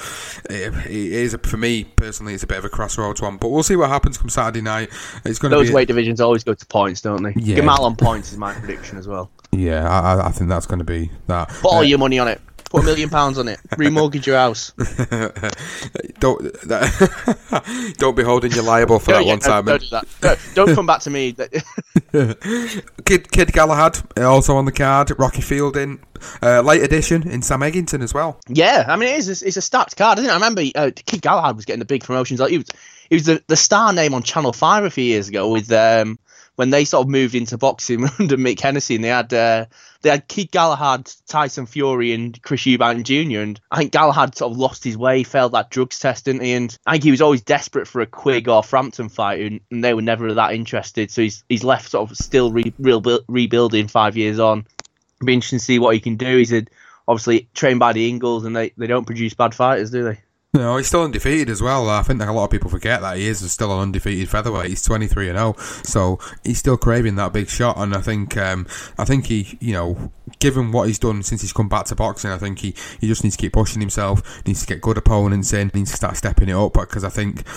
it, it is, for me personally, it's a bit of a crossroads one. But we'll see what happens come Saturday night. It's going Those be weight divisions always go to points, don't they? Yeah. Gamal on points is my prediction as well. Yeah, I, I think that's going to be that. Put all uh, your money on it. Put a million pounds on it. Remortgage your house. don't don't be holding you liable for No, that yeah, one no, time. Don't do that. No, don't come back to me. Kid Kid Galahad uh, also on the card. Rocky Fielding, uh, late edition in Sam Eggington as well. Yeah, I mean it is. It's a stacked card, isn't it? I remember uh, Kid Galahad was getting the big promotions. Like he was, he was the, the star name on Channel Five a few years ago with um, when they sort of moved into boxing under Mick Hennessy, and they had uh, they had Kid Galahad, Tyson Fury, and Chris Eubank Jr. And I think Galahad sort of lost his way, failed that drugs test, didn't he? And I think he was always desperate for a Quigg or Frampton fight, and, and they were never that interested. So he's he's left sort of still re, real, rebuilding five years on. It'll be interesting to see what he can do. He's a, obviously trained by the Ingles, and they, they don't produce bad fighters, do they? No, he's still undefeated as well. I think a lot of people forget that he is still an undefeated featherweight. He's twenty three and zero, so he's still craving that big shot. And I think, um, I think he, you know, given what he's done since he's come back to boxing, I think he, he just needs to keep pushing himself. Needs to get good opponents in. Needs to start stepping it up because I think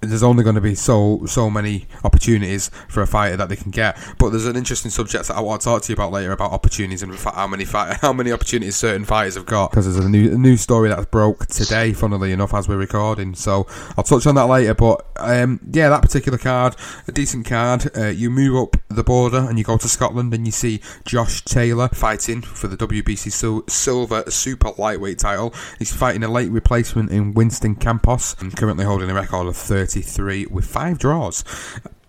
there's only going to be so so many opportunities for a fighter that they can get. But there's an interesting subject that I want to talk to you about later about opportunities and how many fight, how many opportunities certain fighters have got. Because there's a new a new story that's broke today, funnily enough, as we're recording. So I'll touch on that later. But um, yeah, that particular card, a decent card. Uh, you move up the border and you go to Scotland and you see Josh Taylor fighting for the WBC Sil- Silver Super Lightweight title. He's fighting a late replacement in Winston Campos and currently holding a record of 33 with five draws.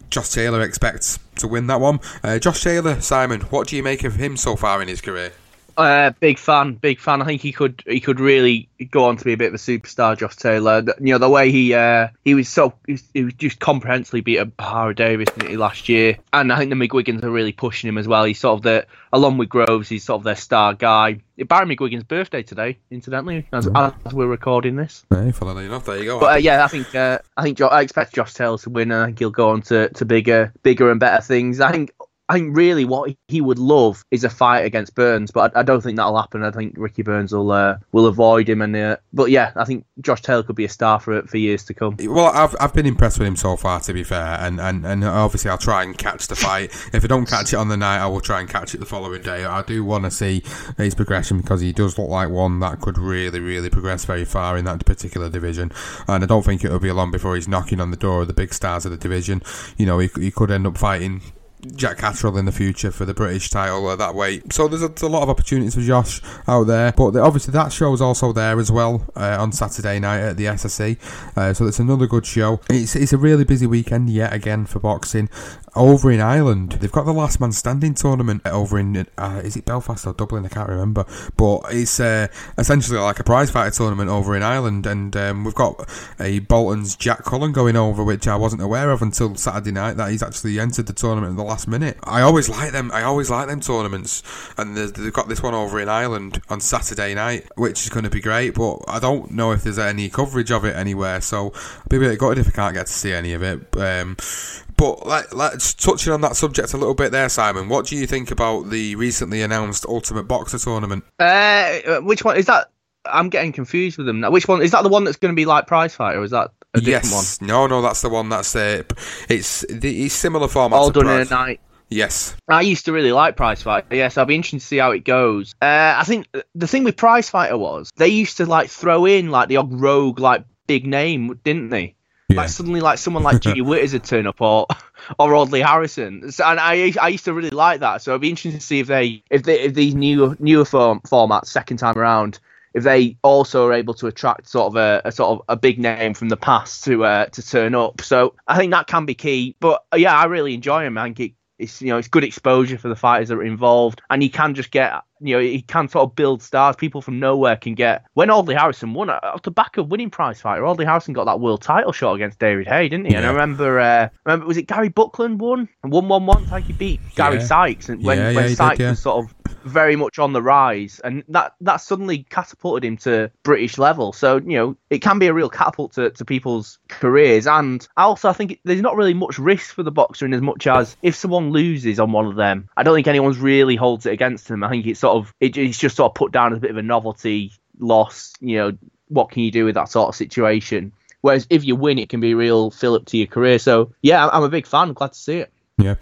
Josh Taylor expects to win that one. Uh, Josh Taylor, Simon, what do you make of him so far in his career? Uh, big fan, big fan. I think he could he could really go on to be a bit of a superstar, Josh Taylor. You know the way he uh, he was so he was, just comprehensively beat up Ohara Davies didn't he, last year, and I think the McGuigans are really pushing him as well. He's sort of the along with Groves, he's sort of their star guy. Barry McGuigan's birthday today, incidentally, as, as we're recording this. Hey, funnily enough, there you go. But uh, yeah, I think uh, I think jo- I expect Josh Taylor to win. I think he'll go on to, to bigger, bigger and better things. I think I think really what he would love is a fight against Burns, but I, I don't think that'll happen. I think Ricky Burns will uh, will avoid him. And uh, but yeah, I think Josh Taylor could be a star for for years to come. Well, I've I've been impressed with him so far, to be fair, and, and, and obviously I'll try and catch the fight. if I don't catch it on the night, I will try and catch it the following day. I do want to see his progression because he does look like one that could really, really progress very far in that particular division, and I don't think it'll be long before he's knocking on the door of the big stars of the division. You know, he, he could end up fighting Jack Catterall in the future for the British title uh, that way. So there's a, there's a lot of opportunities for Josh out there. But the, obviously that show is also there as well uh, on Saturday night at the SSE. Uh, so it's another good show. It's it's a really busy weekend yet again for boxing. Over in Ireland, they've got the last man standing tournament over in uh, is it Belfast or Dublin? I can't remember, but it's uh, essentially like a prize fighter tournament over in Ireland, and um, we've got a Bolton's Jack Cullen going over, which I wasn't aware of until Saturday night that he's actually entered the tournament the last minute. I always like them. I always like them tournaments, and they've got this one over in Ireland on Saturday night, which is going to be great. But I don't know if there's any coverage of it anywhere, so I'll be a bit gutted if I can't get to see any of it. Um, but let, let's touching on that subject a little bit there, Simon. What do you think about the recently announced Ultimate Boxer tournament? Uh, which one is that? I'm getting confused with them now. Which one is that? The one that's going to be like Prize Fighter? Or is that a different one? yes, no, no, that's the one. That's uh, it's the it's similar format. All done in a night. Yes, I used to really like Prize Fighter. Yes, I'll be interested to see how it goes. Uh, I think the thing with Prize Fighter was they used to like throw in like the odd rogue like big name, didn't they? Like suddenly, like someone like G Witters would turn up, or or Audley Harrison, so, and I I used to really like that. So it'd be interesting to see if they if they if these new newer form, formats second time around, if they also are able to attract sort of a, a sort of a big name from the past to uh, to turn up. So I think that can be key. But uh, yeah, I really enjoy him. I think it, it's you know it's good exposure for the fighters that are involved, and you can just get you know he can sort of build stars. People from nowhere can get. When Audley Harrison won uh, off the back of winning prize fighter, Audley Harrison got that world title shot against David Haye, didn't he? And I remember, uh, remember was it Gary Buckland won one one? I think he beat Gary Yeah. Sykes, and when, Yeah, when he did, Sykes yeah. was sort of very much on the rise, and that that suddenly catapulted him to British level. So you know it can be a real catapult to, to people's careers, and also I think there's not really much risk for the boxer in as much as if someone loses on one of them, I don't think anyone's really holds it against them. I think it's sort of it, it's just sort of put down as a bit of a novelty loss. You know what can you do with that sort of situation? Whereas if you win, it can be real fill up to your career. So yeah, I'm a big fan. Glad to see it. Yeah.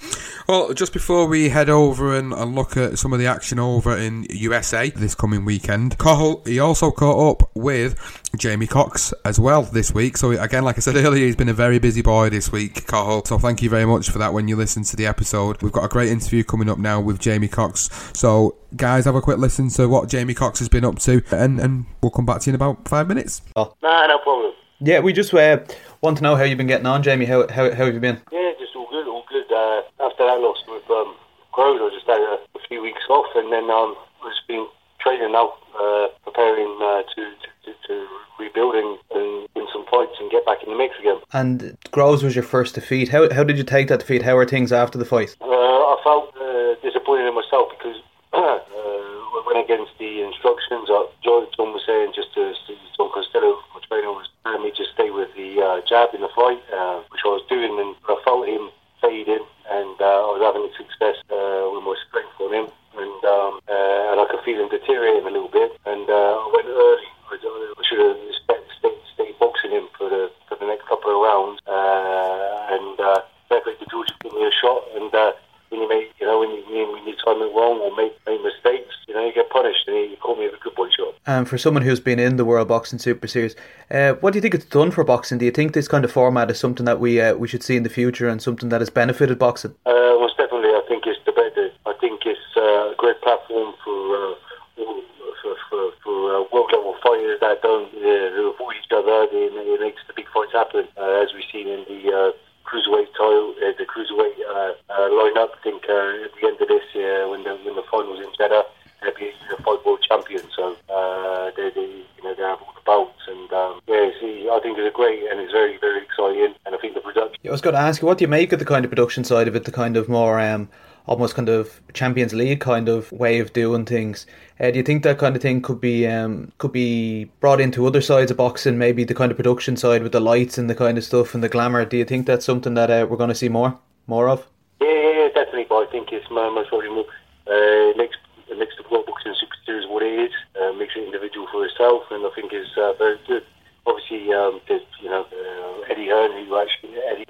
Well, just before we head over and, and, look at some of the action over in USA this coming weekend, Cathal, he also caught up with Jamie Cox as well this week. So, again, like I said earlier, he's been a very busy boy this week, Cathal. So, thank you very much for that when you listen to the episode. We've got a great interview coming up now with Jamie Cox. So, guys, have a quick listen to what Jamie Cox has been up to, and, and we'll come back to you in about five minutes. Oh. Nah, no problem. Yeah, we just uh, want to know how you've been getting on, Jamie. How, how, how have you been? Yeah, just all good, all good. Uh, after that loss with um, Grove, I just had a, a, few weeks off, and then um, I've just been training now, uh, preparing uh, to, to, to rebuilding and win some fights and get back in the mix again. And Groves was your first defeat. How, how did you take that defeat? How are things after the fight? Uh, I felt uh, disappointed in myself because uh, went against the instructions. Uh, John was saying just to, to John Costello, my trainer, was telling me to stay with the uh, jab in the fight, uh, which I was doing, and I felt him fading, and uh, I was having success uh, with my strength on him, and um, uh, and I could feel him deteriorating a little bit, and uh, I went early. I, I should have stayed, stayed boxing him for the for the next couple of rounds, uh, and uh, definitely George give me a shot, and. Uh, when you make, you know, when you, when you time it wrong or make, make mistakes, you know, you get punished. And he called me a good boy shot. And for someone who's been in the World Boxing Super Series, uh, what do you think it's done for boxing? Do you think this kind of format is something that we uh, we should see in the future and something that has benefited boxing? Uh, most definitely, I think it's the better. I think it's uh, a great platform for. Uh, for, for, for uh, world level fighters that don't uh, who avoid each other, it, it makes the big fights happen, uh, as we've seen in the uh, cruiserweight title, uh, the cruiserweight uh, uh, lineup. I think uh, at the end of this year, when the when the finals in Jeddah, they'll be the fight world champion. So uh, they, they you know they have all the belts, and um, yeah, see, I think it's a great and it's very very exciting. And I think the production. Yeah, I was going to ask you, what do you make of the kind of production side of it? The kind of more um, almost kind of Champions League kind of way of doing things. Uh, do you think that kind of thing could be um, could be brought into other sides of boxing? Maybe the kind of production side with the lights and the kind of stuff and the glamour. Do you think that's something that uh, we're going to see more more of? Yeah, yeah, yeah definitely. But I think it's most probably more. Uh, makes makes the World Boxing Super Series what it is. Uh, makes it individual for itself, and I think it's uh, very good. Obviously, um, you know uh, Eddie Hearn, who actually Eddie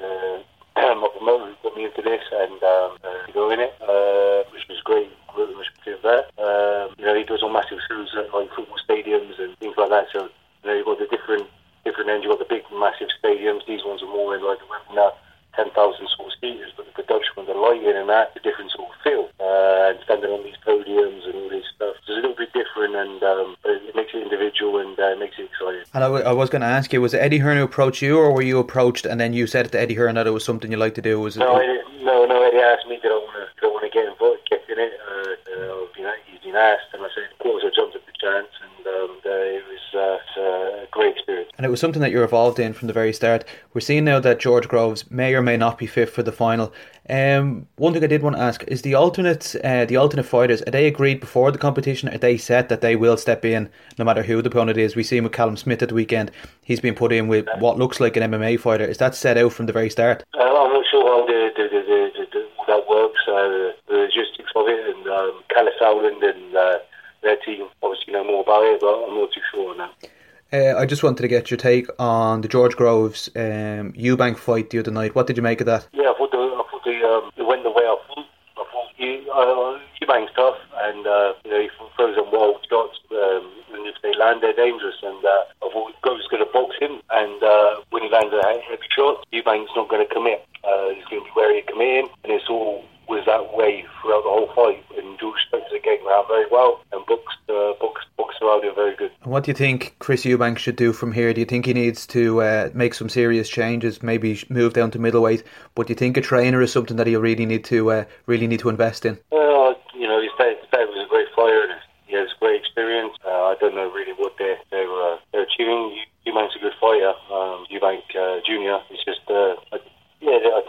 um, at the moment got me into this and um, uh, doing it, uh, which was great. Really much there. Um, you know, he does all massive shows at like football stadiums and things like that. So you know, you've got the different different ends. You've got the big massive stadiums. These ones are more in like the now. 10,000 sort of skiers, but the production when the lighting and that, the different sort of feel. Uh, and standing on these podiums and all this stuff, it's a little bit different, and um, it makes it individual and uh, makes it exciting. And I, w- I was going to ask you, was it Eddie Hearn who approached you, or were you approached and then you said to Eddie Hearn that it was something you like to do? Was it? No, it, no, no. Eddie asked me that I want to, get involved, get in it. Uh, uh, he's been asked, and I said, of course, I jumped at the chance, and um, uh, it was uh, a great experience. And it was something that you're involved in from the very start. We're seeing now that George Groves may or may not be fit for the final. Um, one thing I did want to ask is the alternate, uh, the alternate fighters. Are they agreed before the competition? Are they set that they will step in no matter who the opponent is? We see him with Callum Smith at the weekend. He's been put in with what looks like an MMA fighter. Is that set out from the very start? Uh, I'm not sure how the, the, the, the that works. Uh, the logistics of it, and um, Kalle Sauerland and uh, their team obviously know more about it, but I'm not too sure on that. Uh, I just wanted to get your take on the George Groves um, Eubank fight the other night. What did you make of that? Yeah, I thought the, I thought the, um, it went the way I thought. I thought uh, Eubank's tough, and uh, you know he throws some wild shots, um, and if they land, they're dangerous. And uh, I thought Groves going to box him, and uh, when he lands a heavy shot, Eubank's not going to commit. Uh, he's going to be wary of committing, and it's all was that way throughout the whole fight. And George spoke the game around very well, and boxed, uh, boxed, boxed around it very good. And what do you think Chris Eubank should do from here? Do you think he needs to uh, make some serious changes, maybe move down to middleweight? But do you think a trainer is something that he really need to uh, really need to invest in? Uh, you know, dad, his dad was a great fighter, and he has great experience. Uh, I don't know really what they're they're, uh, they're achieving. Eubank's a good fighter. Um, Eubank uh, Junior. It's just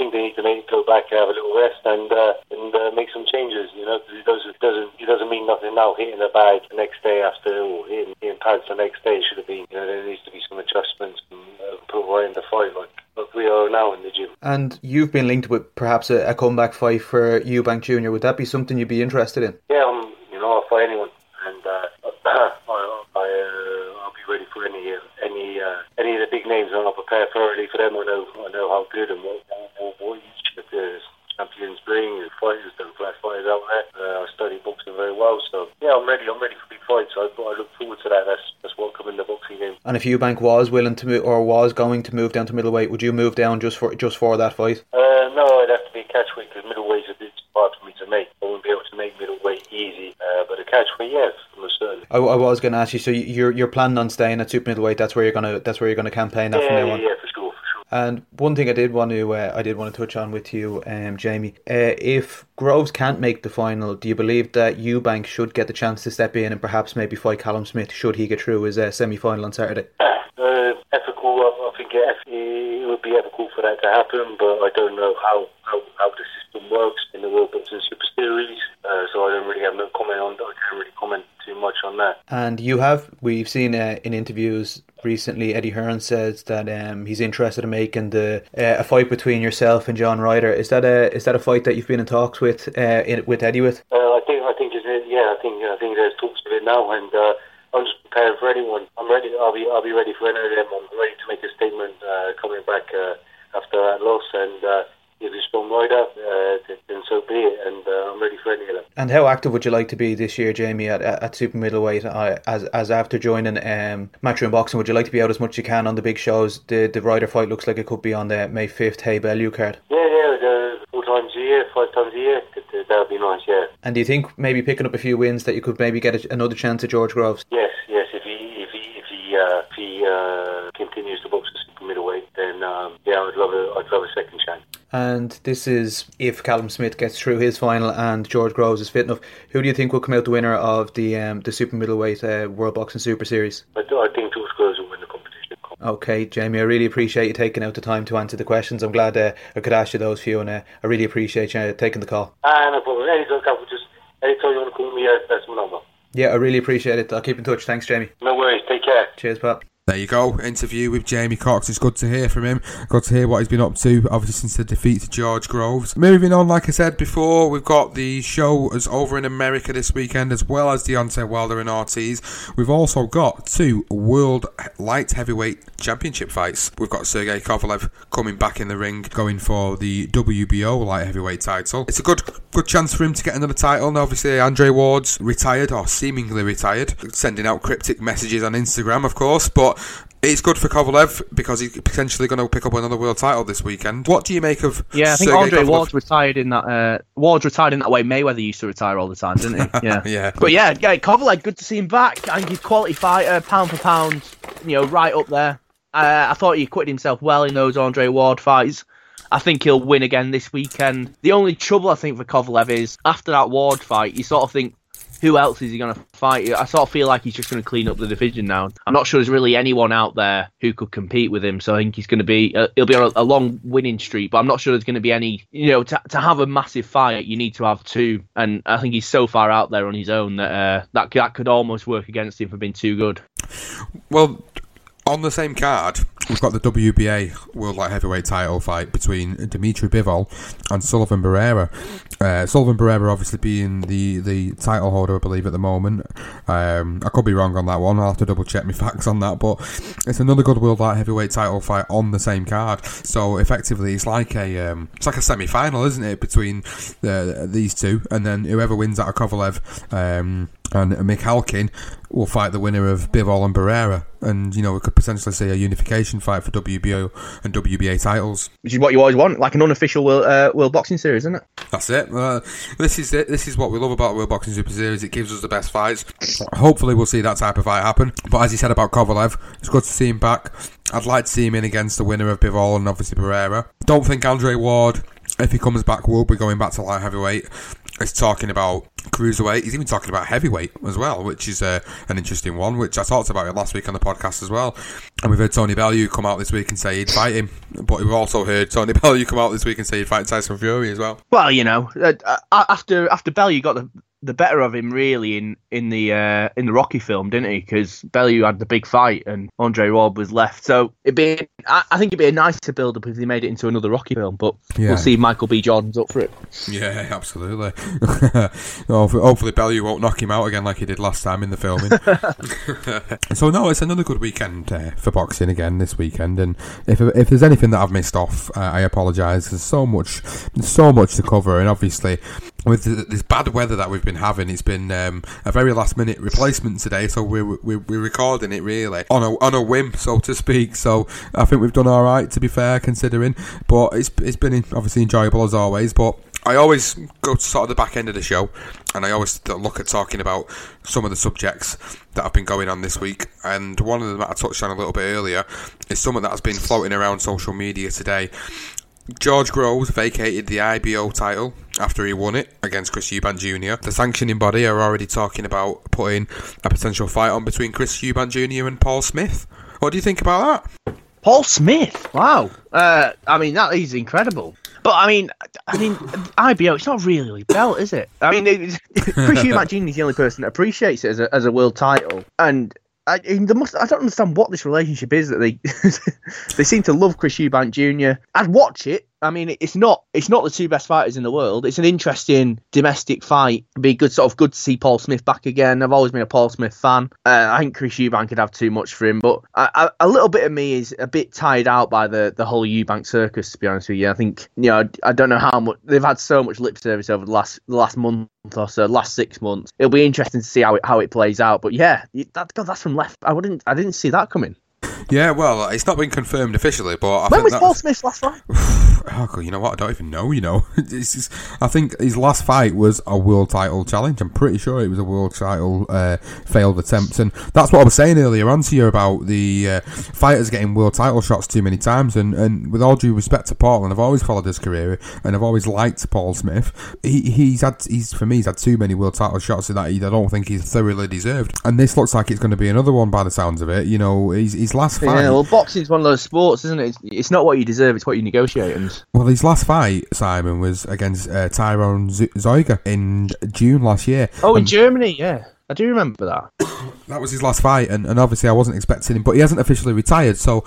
think they need to make, go back, have a little rest, and uh, and uh, make some changes. You know, because it doesn't doesn't it doesn't mean nothing now. Hitting the bag the next day after, or hitting, hitting pads the next day should have been. You know, there needs to be some adjustments and uh, put right in the fight, like like we are now in the gym. And you've been linked with perhaps a, a comeback fight for Eubank Junior. Would that be something you'd be interested in? Yeah, um, you know, I'll fight anyone, and uh, I, I uh, I'll be ready for any uh, any uh, any of the big names, and I'll prepare thoroughly for them. I know I know how good and what, what, what each of the champions fight. So I, I look forward to that. That's that's welcome in the boxing game. And if Eubank was willing to move or was going to move down to middleweight, would you move down just for just for that fight? Uh, no, I'd have to be catchweight because middleweight's a bit hard for me to make. I wouldn't be able to make middleweight easy. Uh, but a catchweight, yes, most certainly. I, I was going to ask you. So you're you're planning on staying at super middleweight? That's where you're gonna that's where you're gonna campaign that yeah, from now yeah, on. yeah, for sure, for sure. And one thing I did want to uh, I did want to touch on with you, um, Jamie. Uh, if Groves can't make the final, do you believe that Eubank should get the chance to step in and perhaps maybe fight Callum Smith should he get through his uh, semi final on Saturday? Uh, ethical, I, think it, it would be ethical for that to happen, but I don't know how, how, how the system works in the World Boxing Super Series, uh, so I don't really have no comment on that. I can't really comment too much on that. And you have we've seen uh, in interviews recently Eddie Hearn says that um, he's interested in making the uh, a fight between yourself and John Ryder. Is that a is that a fight that you've been in talks with uh, in, with Eddie with? Uh, I think I think yeah, I think I think there's talks of it now, and uh, I'm just prepared for anyone. I'm ready. I'll be I'll be ready for any of them. I'm ready to make a statement uh, coming back uh, after that loss, and uh, if it's John Ryder, uh, then so be it. And uh, I'm ready for any of them. And how active would you like to be this year, Jamie, at, at, super middleweight? Uh, as as after joining um, Matchroom Boxing, would you like to be out as much as you can on the big shows? The the Ryder fight looks like it could be on the May fifth Haye Bellew card. Yeah, yeah, four times a year, five times a year. That, that would be nice. Yeah. And do you think maybe picking up a few wins that you could maybe get a, another chance at George Groves? Yes, yes. If he if he if he uh, if he uh, continues to box at super middleweight, then um, yeah, I'd love a I'd love a second chance. And this is if Callum Smith gets through his final and George Groves is fit enough. Who do you think will come out the winner of the um, the super middleweight uh, World Boxing Super Series? I, I think George Groves will win the competition. Okay, Jamie, I really appreciate you taking out the time to answer the questions. I'm glad uh, I could ask you those few, and uh, I really appreciate you taking the call. Ah, no problem. Anytime, just anytime you want to call me, uh, that's my number. Yeah, I really appreciate it. I'll keep in touch. Thanks, Jamie. No worries. Take care. Cheers, Pat. There you go, interview with Jamie Cox. It's good to hear from him. Good to hear what he's been up to, obviously since the defeat to George Groves. Moving on, like I said before, we've got the show as over in America this weekend, as well as Deontay Wilder and Ortiz. We've also got two World Light Heavyweight Championship fights. We've got Sergey Kovalev coming back in the ring, going for the WBO Light Heavyweight title. It's a good good chance for him to get another title. And obviously, Andre Ward's retired or seemingly retired, sending out cryptic messages on Instagram, of course, but. It's good for Kovalev because he's potentially going to pick up another world title this weekend. What do you make of? Yeah, I think Sergey Andre Kovalev? Ward's retired in that. Uh, Ward's retired in that way. Mayweather used to retire all the time, didn't he? Yeah, Yeah. But yeah, yeah, Kovalev, good to see him back. I think he's quality fighter, pound for pound. You know, right up there. Uh, I thought he acquitted himself well in those Andre Ward fights. I think he'll win again this weekend. The only trouble I think for Kovalev is after that Ward fight, you sort of think, who else is he going to fight? I sort of feel like he's just going to clean up the division now. I'm not sure there's really anyone out there who could compete with him. So I think he's going to be uh, he'll be on a, a long winning streak. But I'm not sure there's going to be any. You know, to, to have a massive fight, you need to have two. And I think he's so far out there on his own that uh, that that could almost work against him for being too good. Well, on the same card, we've got the WBA World Light Heavyweight title fight between Dimitri Bivol and Sullivan Barrera. Uh, Sullivan Barrera obviously being the, the title holder, I believe, at the moment. Um, I could be wrong on that one. I'll have to double check my facts on that. But it's another good World Light Heavyweight title fight on the same card. So effectively, it's like a um, it's like a semi final, isn't it, between uh, these two? And then whoever wins out of Kovalev um, and Mikhalkin will fight the winner of Bivol and Barrera. And, you know, we could potentially see a unification fight for WBO and WBA titles. Which is what you always want, like an unofficial world, uh, world boxing series, isn't it? That's it. Uh, this is it. This is what we love about World Boxing Super Series. It gives us the best fights. Hopefully, we'll see that type of fight happen. But as you said about Kovalev, it's good to see him back. I'd like to see him in against the winner of Bivol and obviously Barrera. Don't think Andre Ward, if he comes back, will be going back to light heavyweight. He's talking about cruiserweight. He's even talking about heavyweight as well, which is uh, an interesting one, which I talked about it last week on the podcast as well. And we've heard Tony Bellew come out this week and say he'd fight him. But we've also heard Tony Bellew come out this week and say he'd fight Tyson Fury as well. Well, you know, uh, uh, after after Bellew got the the better of him really in in the uh, in the Rocky film, didn't he? Because Bellew had the big fight and Andre Ward was left. So it'd be I, I think it'd be a nicer build up if they made it into another Rocky film. But Yeah. we'll see. if Michael B. Jordan's up for it. Yeah, absolutely. hopefully, hopefully Bellew won't knock him out again like he did last time in the filming. so no, it's another good weekend uh, for boxing again this weekend. And if if there's anything that I've missed off, uh, I apologise. There's so much, there's so much to cover, and obviously with this bad weather that we've been having, it's been um, a very last minute replacement today. So we're, we're, we're recording it really on a on a whim, so to speak. So I think we've done all right, to be fair, considering. But it's it's been obviously enjoyable as always. But I always go to sort of the back end of the show, and I always look at talking about some of the subjects that have been going on this week. And one of them that I touched on a little bit earlier is someone that has been floating around social media today. George Groves vacated the IBO title after he won it against Chris Eubank Jr. The sanctioning body are already talking about putting a potential fight on between Chris Eubank Jr. and Paul Smith. What do you think about that? Paul Smith. Wow. Uh, I mean, that is incredible. But I mean, I mean, IBO. It's not really a belt, is it? I mean, it, Chris Eubank Jr. is the only person that appreciates it as a, as a world title, and I, I don't understand what this relationship is that they they seem to love Chris Eubank Jr. I'd watch it. I mean, it's not it's not the two best fighters in the world. It's an interesting domestic fight. It'd be good, sort of good to see Paul Smith back again. I've always been a Paul Smith fan. Uh, I think Chris Eubank could have too much for him, but a little bit of me is a bit tired out by the the whole Eubank circus. To be honest with you, I think you know I, I don't know how much they've had so much lip service over the last the last month or so, last six months. It'll be interesting to see how it how it plays out. But yeah, that God, that's from left. I wouldn't I didn't see that coming. Yeah, well, it's not been confirmed officially, but I when was Paul Smith's last fight? Oh, God, you know what? I don't even know. You know, just- I think his last fight was a world title challenge. I'm pretty sure it was a world title uh, failed attempt, and that's what I was saying earlier on to you about the uh, fighters getting world title shots too many times. And, and with all due respect to Paul, and I've always followed his career, and I've always liked Paul Smith. He, he's had he's for me he's had too many world title shots that I don't think he's thoroughly deserved. And this looks like it's going to be another one by the sounds of it. You know, his, his last fight. Yeah, well, boxing's one of those sports, isn't it? It's, it's not what you deserve; it's what you negotiate. And Well, his last fight, Simon, was against uh, Tyrone Z- Zeuge in June last year. oh, in And Germany, yeah, I do remember that. that was his last fight, and, and obviously I wasn't expecting him, but he hasn't officially retired, so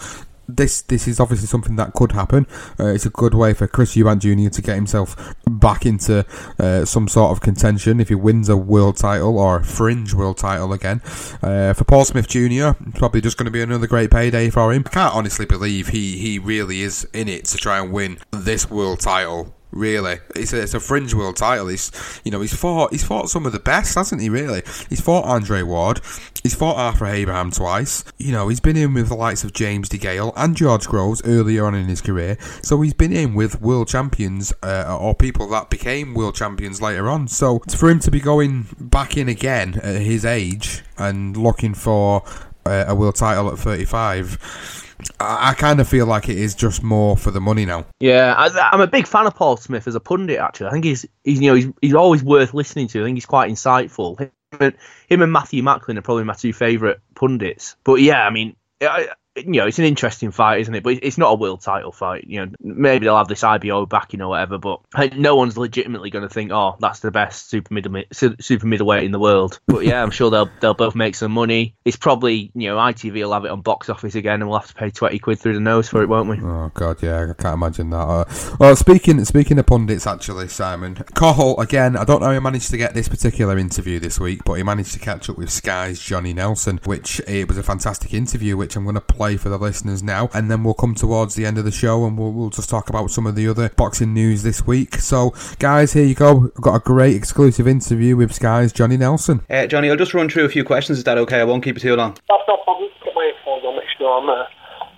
this this is obviously something that could happen. Uh, it's a good way for Chris Eubank Jr. to get himself back into uh, some sort of contention if he wins a world title or a fringe world title again. Uh, for Paul Smith Jr., it's probably just going to be another great payday for him. I can't honestly believe he, he really is in it to try and win this world title really. It's a, it's a fringe world title. He's you know he's fought he's fought some of the best, hasn't he? Really, he's fought Andre Ward, he's fought Arthur Abraham twice. You know he's been in with the likes of James DeGale and George Groves earlier on in his career. So he's been in with world champions uh, or people that became world champions later on. So for him to be going back in again at his age and looking for uh, a world title at 35. I, I kind of feel like it is just more for the money now. Yeah, I, I'm a big fan of Paul Smith as a pundit. Actually, I think he's, he's you know he's, he's always worth listening to. I think he's quite insightful. Him and, him and Matthew Macklin are probably my two favourite pundits. But yeah, I mean, I, you know, it's an interesting fight, isn't it? But it's not a world title fight. You know, maybe they'll have this IBO backing or whatever, but no one's legitimately going to think, oh, that's the best super middle super middleweight in the world. But yeah, I'm sure they'll they'll both make some money. It's probably you know ITV will have it on box office again, and we'll have to pay twenty quid through the nose for it, won't we? Oh god, yeah, I can't imagine that. Uh, well, speaking speaking of pundits, actually, Simon Cole again. I don't know how he managed to get this particular interview this week, but he managed to catch up with Sky's Johnny Nelson, which it was a fantastic interview, which I'm going to play for the listeners now, and then we'll come towards the end of the show and we'll, we'll just talk about some of the other boxing news this week. So, guys, here you go. I've got a great exclusive interview with Sky's Johnny Nelson. Uh, Johnny, I'll just run through a few questions. Is that okay? I won't keep you too long. That's no problem. Put my headphones on, make sure I'm there.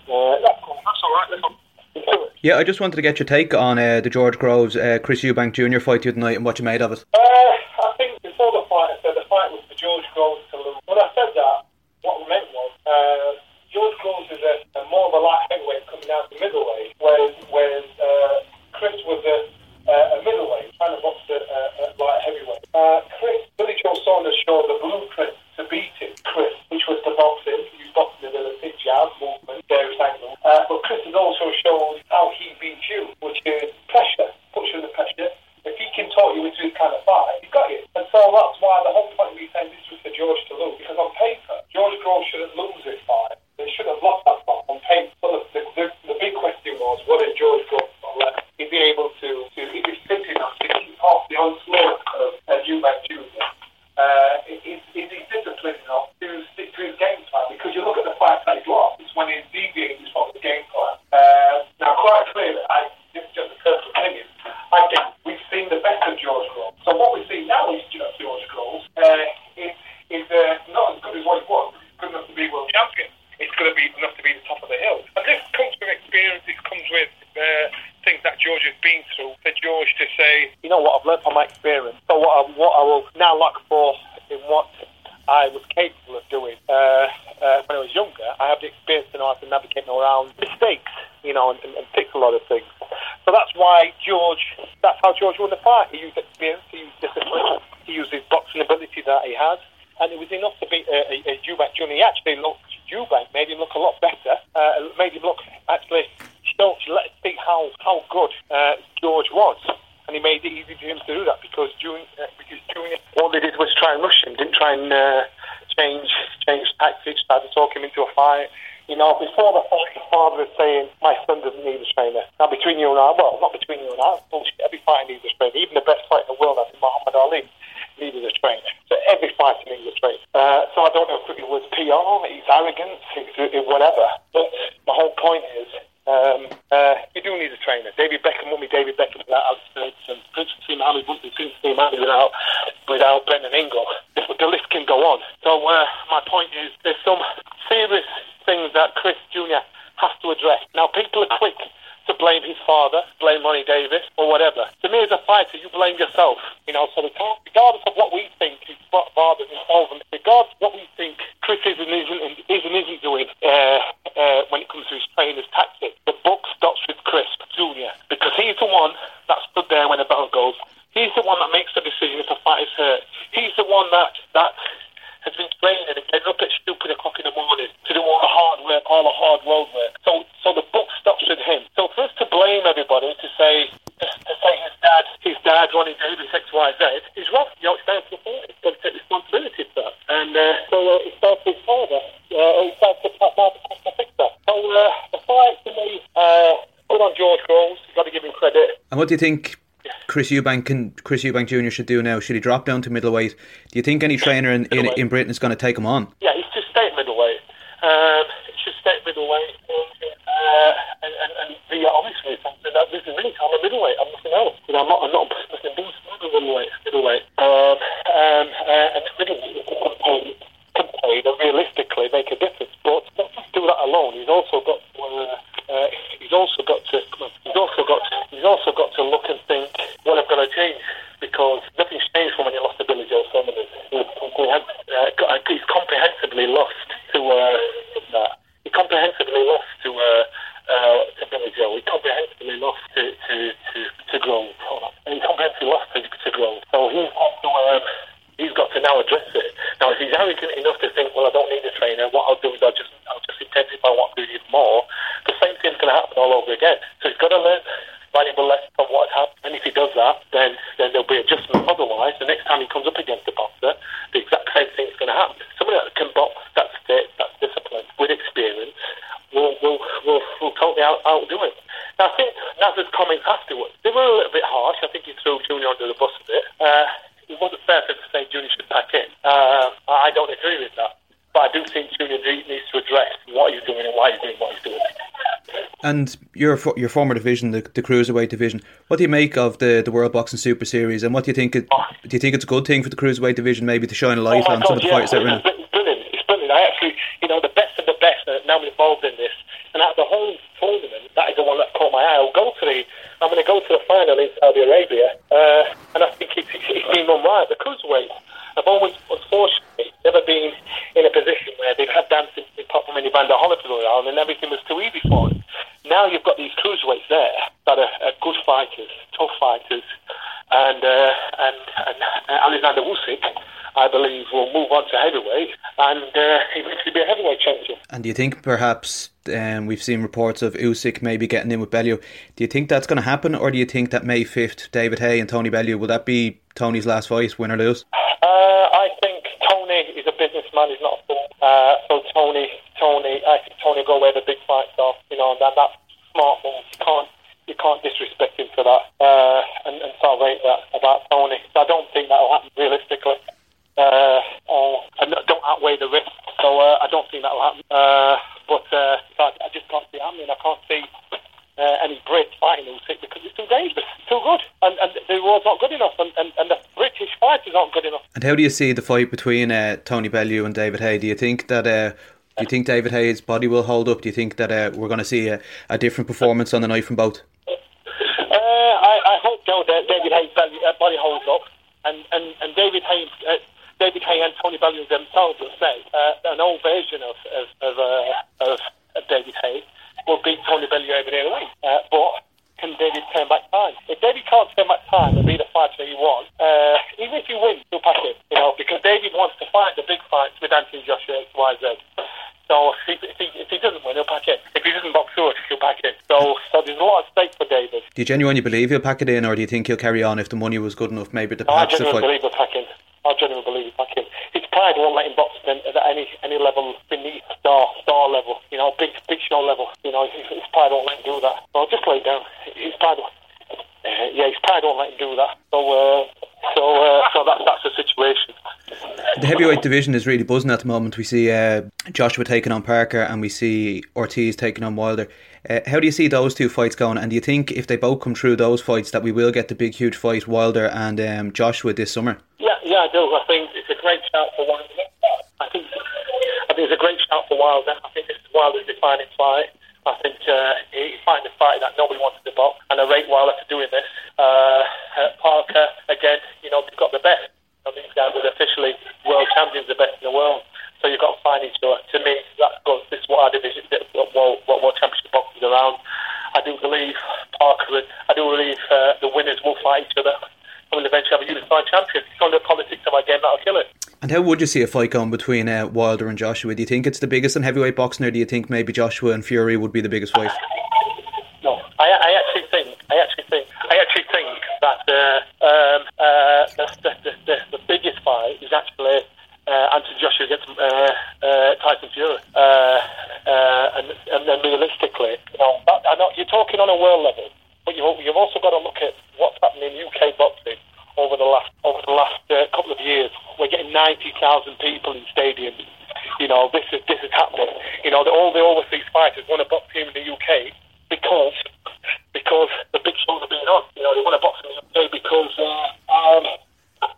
Uh, that's all right. Let's into it. Yeah, I just wanted to get your take on uh, the George Groves uh, Chris Eubank Jr. fight the other night and what you made of it. Uh, I think before the fight, I said the fight was for George Groves to lose. When I said that, what I meant was uh, George Groves is a, a more of a light heavyweight coming down to middleweight, whereas, whereas uh, Chris was a, a middleweight trying to box a, at light heavyweight. Uh, Chris, Billy Joe Saunders showed the blueprint to beat it, Chris, which was the boxing, use boxing ability, jab, movement, various angles. Uh, but Chris has also shown how he beats you, which is pressure, puts you under pressure. If he can talk you into this kind of fight, he's got you. And so that's why the whole point of me saying this was for George to lose. Because on paper, George Groves shouldn't lose this fight. They should have lost that battle on paper. But the, the, the big question was, what did George Gordon left? Is he able to, to is he fit enough to keep off the onslaught of uh, Eubank Junior? Uh, is, is he disciplined enough to stick to his game plan? Because you look at the fight that he's lost, it's when he's deviating from the game plan. Uh, now, quite clearly, I, this is just a personal opinion, I think we've seen the best of George Groves. So what we see now is you George Groves uh, is, is uh, not as good as what he was. Good enough to be world champion it's going to be enough to be the top of the hill. And this comes with experience, it comes with uh, things that George has been through. For George to say, you know what, I've learned from my experience, so what I, what I will now look for in what I was capable of doing uh, uh, when I was younger, I have the experience to know how to navigate around mistakes, you know, and, and, and fix a lot of things. So that's why George, that's how George won the fight. He used experience, he used discipline, he used his boxing ability that he had, and it was enough to beat a, a, a Junior. He actually looked Eubank made him look a lot better, uh, made him look, actually, show, let us see how, how good uh, George was. And he made it easy for him to do that because Junior, uh, because Junior, all they did was try and rush him, didn't try and uh, change change tactics, tried to talk him into a fight. You know, before the fight, his father was saying, my son doesn't need a trainer. Now, between you and I, well, not between you and I, bullshit. Every fighter needs a trainer. Even the best fighter in the world, I think Muhammad Ali, needed a trainer. So every fighter needs a trainer. Uh, so I don't know if it was PR, his arrogance, his, his whatever. But my whole point is, um, uh, you do need a trainer. David Beckham won't be David Beckham without Alex Ferguson. Prince Mohammed wouldn't be Prince Mohammed without, without Brendan Ingle. The, the list can go on. So uh, my point is, there's some serious things that Chris Jr. has to address. Now, people are quick to blame his father, blame Ronnie Davies, or whatever. To me, as a fighter, you blame yourself. You know, so regardless of what we think his father's involvement, regardless of what we think Chris is and isn't, is and isn't doing uh, uh, when it comes to his trainer's tactics, the book stops with Chris Jr. because he's the one that stood there when the bell goes. He's the one that makes the decision if a fight is hurt. He's the one that that has been training and getting up at stupid o'clock in the morning to do all the hard work, all the hard road work. So, so the book stops with him. So for us to blame everybody to say to, to say his dad, his dad, Ronnie Davies, X, Y, Z, is wrong. You know, it's down to the father. He's got to take responsibility for that. And uh, so uh, it starts with his father. Uh, it starts with father to fix that. So uh, the fight to me, uh, put on George Groves. You've got to give him credit. And what do you think Chris Eubank can Chris Eubank Jr. should do now? Should he drop down to middleweight? Do you think any trainer in, in, in Britain is going to take him on? Yeah, he should stay at middleweight. Um, he should stay at middleweight. Uh, and, and, and be honest with you, that this is really I'm a middleweight. I'm nothing else. You know, I'm not. I'm not nothing boost. I'm middleweight. Middleweight. Um, um, uh, and middleweight can play, can play and realistically make a difference. But not just do that alone. He's also got. To, uh, uh, he's also got to. He's also got. He's also got to look and think what I've got to change because nothing's changed from when he lost to Billy Joe Saunders. He's, uh, he's comprehensively lost to uh, that. He comprehensively lost to uh, uh, to Billy Joe. He comprehensively lost to to to, to Grove. He comprehensively lost to, to Grove. So he's got to. Um, He's got to now address it. Now, if he's arrogant enough to think, well, I don't need a trainer, what I'll do is I'll just, I'll just intensify what I'm doing even more, the same thing's going to happen all over again. So he's got to learn valuable lessons from what happened. And if he does that, then, then there'll be adjustments. Otherwise, the next time he comes up against a boxer, the exact same thing's going to happen. Somebody that can box, that's fit, that's disciplined, with experience, will will will, will totally out, outdo him. Now, I think Nazar's comments afterwards, they were a little bit harsh. I think he threw Junior under the bus a bit. Uh, it wasn't fair for him to say Junior should back in. Uh, I don't agree with that. But I do think Junior needs to address what he's doing and why he's doing what he's doing. And your your former division, the, the cruiserweight division, what do you make of the, the World Boxing Super Series? And what do you think? It, oh. do you think it's a good thing for the cruiserweight division, maybe to shine a light oh on God, some of the yeah, fighters that are in it's it? brilliant. It's brilliant. I actually, you know, the best of the best are now involved in this. And out of the whole tournament, that is the one that caught my eye. I'll go to the, I'm going to go to the final in Saudi Arabia, uh, and I think it's, it's, it's been done right. The cruiserweights have always, unfortunately, never been in a position where they've had dancing apart from Evander Holyfield and everything was too easy for them. Now you've got these cruiserweights there that are, are good fighters, tough fighters, and uh, and, and Alexander Usyk, I believe, will move on to heavyweight and uh, eventually be a heavyweight champion. And do you think perhaps um, we've seen reports of Usyk maybe getting in with Bellew? Do you think that's going to happen, or do you think that May fifth, David Haye and Tony Bellew will that be Tony's last fight, win or lose? Uh, I think Tony is a businessman. He's not a fool. Uh, so Tony, Tony, I think Tony go where the big fights are. You know, and that, that's smart move. You can't, you can't disrespect him for that uh, and, and salvate that about Tony. So I don't think that will happen realistically. Uh, uh, and don't outweigh the risk. So uh, I don't think that will happen. Uh, but uh, I, I just can't see it happening. I can't see uh, any Brits fighting Usyk because it's too dangerous, it's too good, and, and the world's not good enough, and, and, and the British fighters aren't good enough. And how do you see the fight between uh, Tony Bellew and David Haye? Do you think that uh, do you think David Haye's body will hold up? Do you think that uh, we're going to see a, a different performance on the night from both? Uh, I, I hope Joe, David Haye's uh, body holds up, and and and David Haye. David Haye and Tony Bellew themselves will say uh, an old version of of of, uh, of, of David Haye will beat Tony Bellew every day of the week. Uh, but can David turn back time? If David can't turn back time and be the fighter he wants, uh, even if he wins, he'll pack him. You know, because David wants to fight the big fights with Anthony Joshua X Y Z. So if he, if he, if he doesn't win, he'll pack it. If he doesn't box through it, he'll pack it. So, so there's a lot at stake for David. Do you genuinely believe he'll pack it in, or do you think he'll carry on if the money was good enough, maybe to No, I genuinely believe he'll pack in. I genuinely believe he'll pack in. His pride won't let him box at any any level beneath star star level. You know, big big show level. You know, his, his pride won't let him do that. So just lay it down. His pride. Uh, yeah, his pride won't let him do that. So, uh, so, uh, so that's that's the situation. The heavyweight division is really buzzing at the moment. We see uh, Joshua taking on Parker, and we see Ortiz taking on Wilder. Uh, how do you see those two fights going? And do you think if they both come through those fights, that we will get the big, huge fight Wilder and um, Joshua this summer? Yeah, yeah, I do. I think it's a great shout for Wilder. I think I think it's a great shout for Wilder. I think this is Wilder's defining fight. I think uh, he's fighting a fight that nobody wanted to box, and I rate Wilder for doing this. Uh, Parker, again, you know, they've got the best. I mean, these guys are officially world champions, the best in the world. So you've got to find each other. To me, that's good. This is what our division, what, what, what, what championship boxing is around. I do believe Parker, I do believe uh, the winners will fight each other. And we'll eventually have a unified champion. It's only the politics of our game that'll kill it. And how would you see a fight going between uh, Wilder and Joshua? Do you think it's the biggest in heavyweight boxing, or do you think maybe Joshua and Fury would be the biggest fight? No, I, I actually think, I actually think, I actually think that uh, um, uh, the, the, the, the, biggest fight is actually uh, Anthony Joshua against uh, uh, Tyson Fury. Uh, uh, and, and then realistically, you know, that, I know you're talking on a world level, but you've, you've also got to look at what's happening in UK boxing over the last over the last uh, couple of years. We're getting ninety thousand people in stadiums. You know, this is this is happening. You know, the, all the overseas fighters want to box here in the UK because because the big shows are being on. You know, they want to box in the UK because uh, um,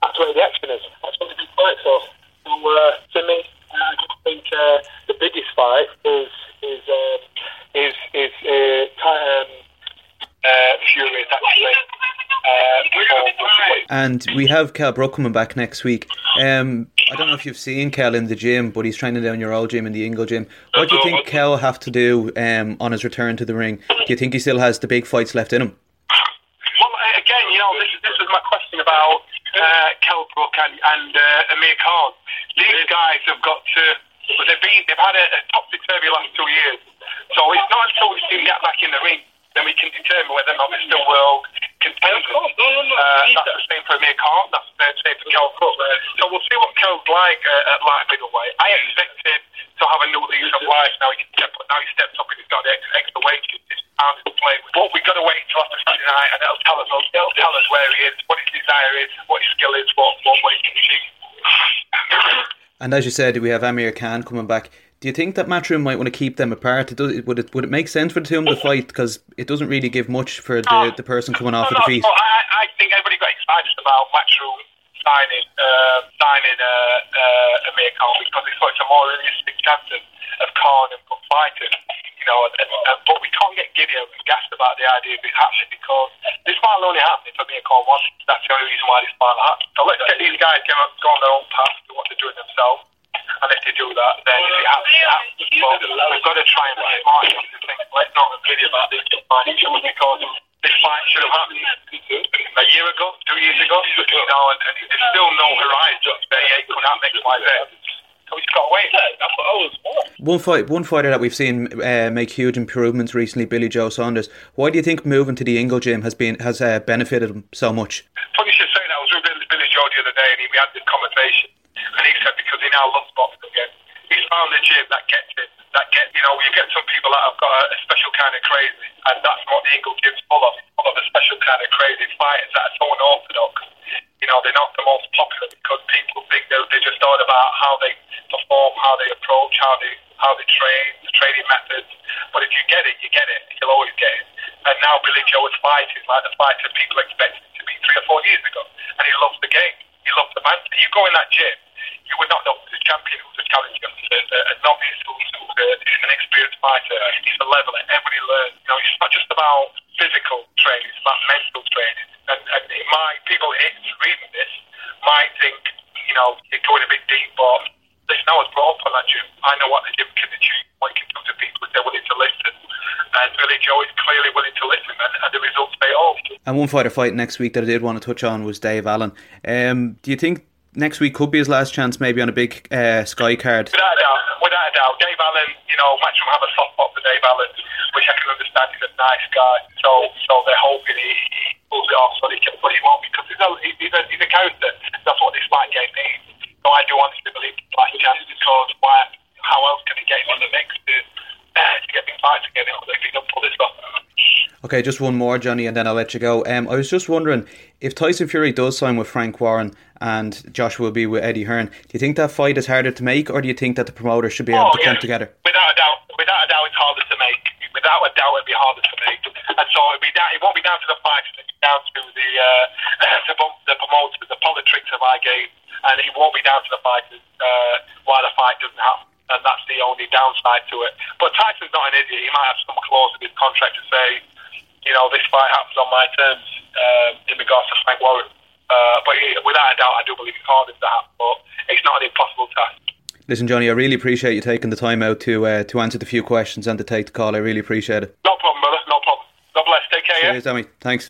that's where the action is. That's what the big fights are. So uh, to me, I just think uh, the biggest fight is is um, is is uh, Ty- um, uh, Fury. It's actually. Uh, before- And we have Kell Brook coming back next week. Um, I don't know if you've seen Kell in the gym, but he's training down your old gym in the Ingle gym. What do you think will have to do um, on his return to the ring? Do you think he still has the big fights left in him? Well, uh, again, you know, this, this was my question about uh, Kell Brook and, and uh, Amir Khan. These guys have got to. Well, they've been. They've had a, a topsy turvy last two years. So it's not until we see them get back in the ring then we can determine whether or not they're still world contenders. Uh, that's the same for Amir Khan. That's the same for Kell Brook. So we'll see what Kell's like uh, at light middleweight. I expect him to have a new lease of life now. He step, now he steps up and he's got the extra, extra weight. He's pounds to play with. But we've got to wait until after Saturday night, and it'll tell us. It'll tell us where he is, what his desire is, what his skill is, what what, what he can achieve. And as you said, we have Amir Khan coming back. Do you think that Matchroom might want to keep them apart? It does, would it would it make sense for the two of them to fight? Because it doesn't really give much for the, the person coming off no, of defeat. No, I, I think everybody got excited about Matchroom signing uh, signing uh, uh, Amir Khan because it's such a more realistic chance of, Khan and fighting. Know, and, and, and, but we can't get giddy and gassed about the idea of it happening because this might only happen if Amir Khan wants. it. That's the only reason why this might happen. So let's get these guys go, go on their own path to what they're doing themselves. And if they do that, then if it happens, it happens. But we've got to try and be smart to think, let's not be giddy about this because this fight should have happened a year ago, two years ago, you know, and, and there's still no horizon. They coming out next Y Z. So we just got to wait. That's what I was for. One fight, one fighter that we've seen uh, make huge improvements recently, Billy Joe Saunders. Why do you think moving to the Ingle gym has been has uh, benefited him so much? Funny you should say that. I was with Billy, Joe the other day and he, we had this conversation. And he said because he now loves boxing again. He's found a gym that gets it. That get you know, you get some people that have got a, a special kind of crazy, and that's what the Ingle gym's full of. Full of a special kind of crazy fighters that are so unorthodox. You know, they're not the most popular because people think they're, they're just all about how they perform, how they approach, how they how they train, the training methods. But if you get it, you get it. You'll always get it. And now Billy Joe is fighting like the fighter people expected to be three or four years ago, and he loves the game. He loves the man. You go in that gym, you would not know a champion, who's a challenger, who's a, a, a novice, who's, who's a, an experienced fighter. He's a level that everybody learns. You know, it's not just about physical training; it's about mental training. and, and might people reading this might think, you know, you're going a bit deep, but listen, I was brought up on that gym. I know what the gym can achieve, what it can do to people if they're willing to listen. And Billy Joe is clearly willing to listen, and, and the results pay off. And one fighter fight next week that I did want to touch on was Dave Allen. Um, do you think next week could be his last chance, maybe on a big uh, Sky card? Without a doubt, without a doubt. Dave Allen, you know, Matchroom have a soft spot for Dave Allen, which I can understand. He's a nice guy, so so they're hoping he, he pulls it off so they can, but he won't because he's a, he's a, he's a character. That's what this fight game needs. So I do honestly believe he's last chance because why? How else can he get him on the mix to, uh, to get big fights again if he can pull this off? Okay, just one more, Johnny, and then I'll let you go. Um, I was just wondering if Tyson Fury does sign with Frank Warren and Josh will be with Eddie Hearn. Do you think that fight is harder to make, or do you think that the promoter should be able Oh, to yeah. come together? Without a doubt, without a doubt, it's harder to make. Without a doubt, it'd be harder to make. And so it'd be down, it won't be down to the fighters. It'd be down to the uh, the, the promoters, the politics of our game, and it won't be down to the fighters uh, why the fight doesn't happen. And that's the only downside to it. But Tyson's not an idiot. He might have some clause in his contract to say, you know, this fight happens on my terms um, in regards to Frank Warren. Uh, but he, without a doubt, I do believe it's harder to happen. But it's not an impossible task. Listen, Johnny, I really appreciate you taking the time out to uh, to answer the few questions and to take the call. I really appreciate it. No problem, brother. No problem. God bless. Take care. Cheers, Tommy. Thanks.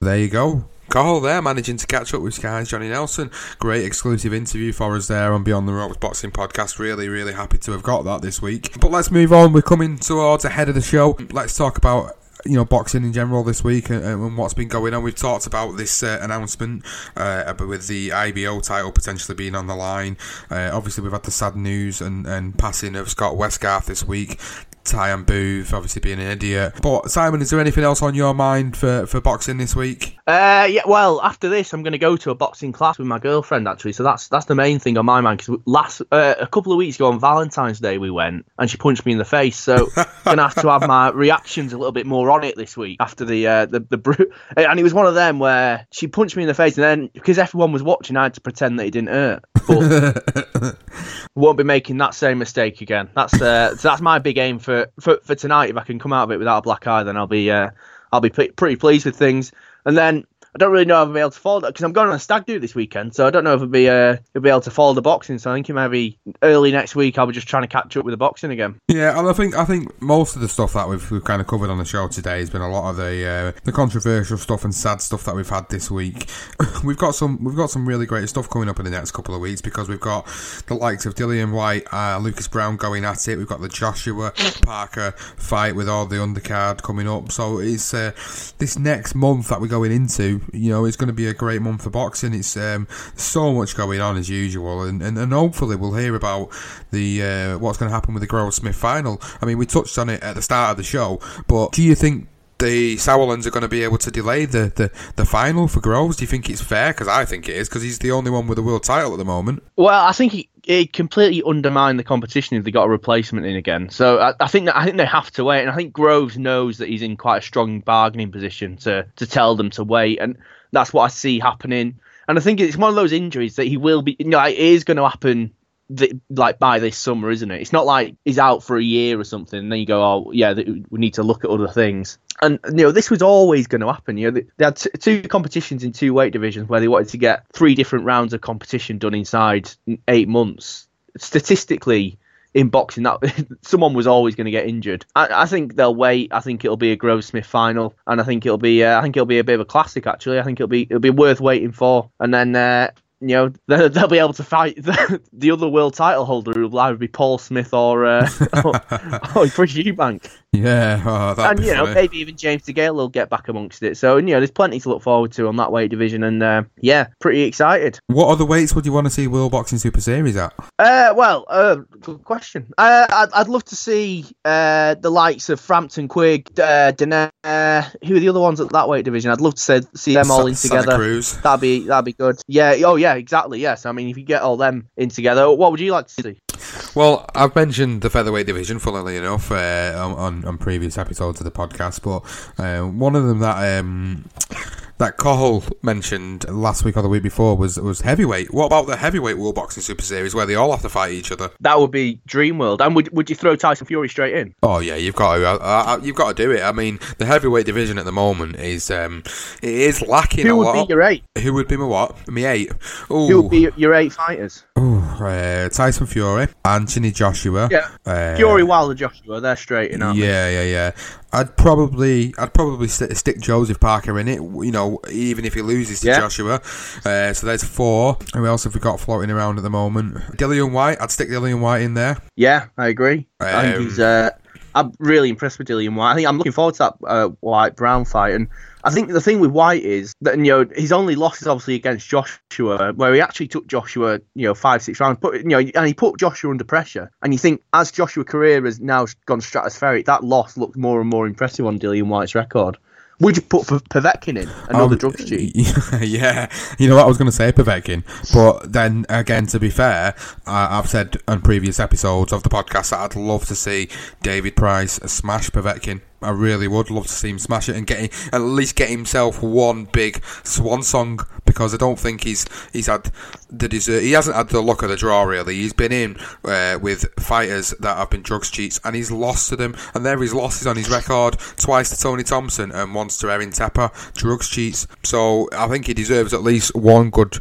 There you go. Call there, managing to catch up with Sky's Johnny Nelson. Great exclusive interview for us there on Beyond the Ropes Boxing Podcast. Really, really happy to have got that this week. But let's move on. We're coming towards the head of the show. Let's talk about you know boxing in general this week and, and what's been going on. We've talked about this uh, announcement uh, with the IBO title potentially being on the line. Uh, obviously, we've had the sad news and, and passing of Scott Westgarth this week. Tyan Booth, obviously being an idiot. But Simon, is there anything else on your mind for, for boxing this week? Uh, yeah. Well, after this, I'm going to go to a boxing class with my girlfriend actually. So that's that's the main thing on my mind. Because last uh, a couple of weeks ago on Valentine's Day we went and she punched me in the face. So I'm going to have to have my reactions a little bit more on it this week after the uh, the the bru- and it was one of them where she punched me in the face and then because everyone was watching, I had to pretend that it didn't hurt. But won't be making that same mistake again. That's uh, so that's my big aim for, for for tonight. If I can come out of it without a black eye, then I'll be uh, I'll be pre- pretty pleased with things. And then I don't really know if I'll be able to follow that because I'm going on a stag do this weekend, so I don't know if I'll be uh, be able to follow the boxing. So I think it might be early next week. I'll be just trying to catch up with the boxing again. Yeah, and I think I think most of the stuff that we've, we've kind of covered on the show today has been a lot of the uh, the controversial stuff and sad stuff that we've had this week. we've got some we've got some really great stuff coming up in the next couple of weeks because we've got the likes of Dillian Whyte, uh, Lucas Browne going at it. We've got the Joshua Parker fight with all the undercard coming up. So it's uh, this next month that we're going into. You know, it's going to be a great month for boxing. It's um, so much going on as usual, and, and, and hopefully we'll hear about the uh, what's going to happen with the Grove Smith final. I mean, we touched on it at the start of the show, but do you think? The Sauerlands are going to be able to delay the, the, the final for Groves. Do you think it's fair? Because I think it is, because he's the only one with a world title at the moment. Well, I think it, it completely undermined the competition if they got a replacement in again. So I, I think that I think they have to wait, and I think Groves knows that he's in quite a strong bargaining position to to tell them to wait, and that's what I see happening. And I think it's one of those injuries that he will be. You know, it is going to happen. The, like by this summer, isn't it? It's not like he's out for a year or something, and then you go, "Oh, yeah, th- we need to look at other things." And you know, this was always going to happen. You know, they, they had t- two competitions in two weight divisions where they wanted to get three different rounds of competition done inside eight months. Statistically, in boxing, that someone was always going to get injured. I, I think they'll wait. I think it'll be a Grove Smith final, and I think it'll be. Uh, I think it'll be a bit of a classic. Actually, I think it'll be it'll be worth waiting for. And then. Uh, you know they'll, they'll be able to fight the, the other world title holder who will either be Paul Smith or uh, or, or Chris Eubank. Yeah, oh, and you know funny. maybe even James DeGale will get back amongst it. So you know there's plenty to look forward to on that weight division, and uh, yeah, pretty excited. What other weights would you want to see World Boxing Super Series at? Uh, well, uh, good question. Uh, I'd, I'd love to see uh, the likes of Frampton, Quigg, uh, Donaire. Who are the other ones at that weight division? I'd love to see, see them all Sa- in together. That'd be that'd be good. Yeah. Oh yeah. Exactly. Yes. I mean, if you get all them in together, what would you like to see? Well, I've mentioned the featherweight division, funnily enough, uh, on, on, previous episodes of the podcast, but uh, one of them that um, that Cole mentioned last week or the week before was was heavyweight. What about the heavyweight World Boxing Super Series where they all have to fight each other? That would be dream world. And would would you throw Tyson Fury straight in? Oh yeah, you've got to. Uh, uh, you've got to do it. I mean, the heavyweight division at the moment is um, it is lacking Who a would lot. be your eight? Who would be my what? Me eight. Ooh, Who would be your- eight fighters? Ooh, uh, Tyson Fury, Anthony Joshua. Yeah. uh, Fury, Wilder, Joshua, they're straight in, aren't? Yeah, yeah, yeah. I'd probably, I'd probably st- stick Joseph Parker in it. You know, even if he loses to Yeah. Joshua. Uh, so there's four. Who else have we got floating around at the moment? Dillian Whyte. I'd stick Dillian Whyte in there. Yeah, I agree. I think Um, he's. Uh, I'm really impressed with Dillian Whyte. I think I'm looking forward to that uh, Whyte Browne fight, and I think the thing with Whyte is that you know his only loss is obviously against Joshua, where he actually took Joshua, you know, five six rounds, put you know, and he put Joshua under pressure. And you think as Joshua's career has now gone stratospheric, that loss looks more and more impressive on Dillian Whyte's record. Would you put P- Povetkin in another Um, drugs cheat? yeah, you know what I was going to say, Povetkin. But then again, to be fair, I, I've said on previous episodes of the podcast that I'd love to see David Price smash Povetkin. I really would love to see him smash it and get at least get himself one big swan song because I don't think he's he's had the desert. He hasn't had the luck of the draw really. He's been in uh, with fighters that have been drugs cheats and he's lost to them. And there his losses on his record twice to Tony Thompson and once to Erkan Teper, drugs cheats. So I think he deserves at least one good.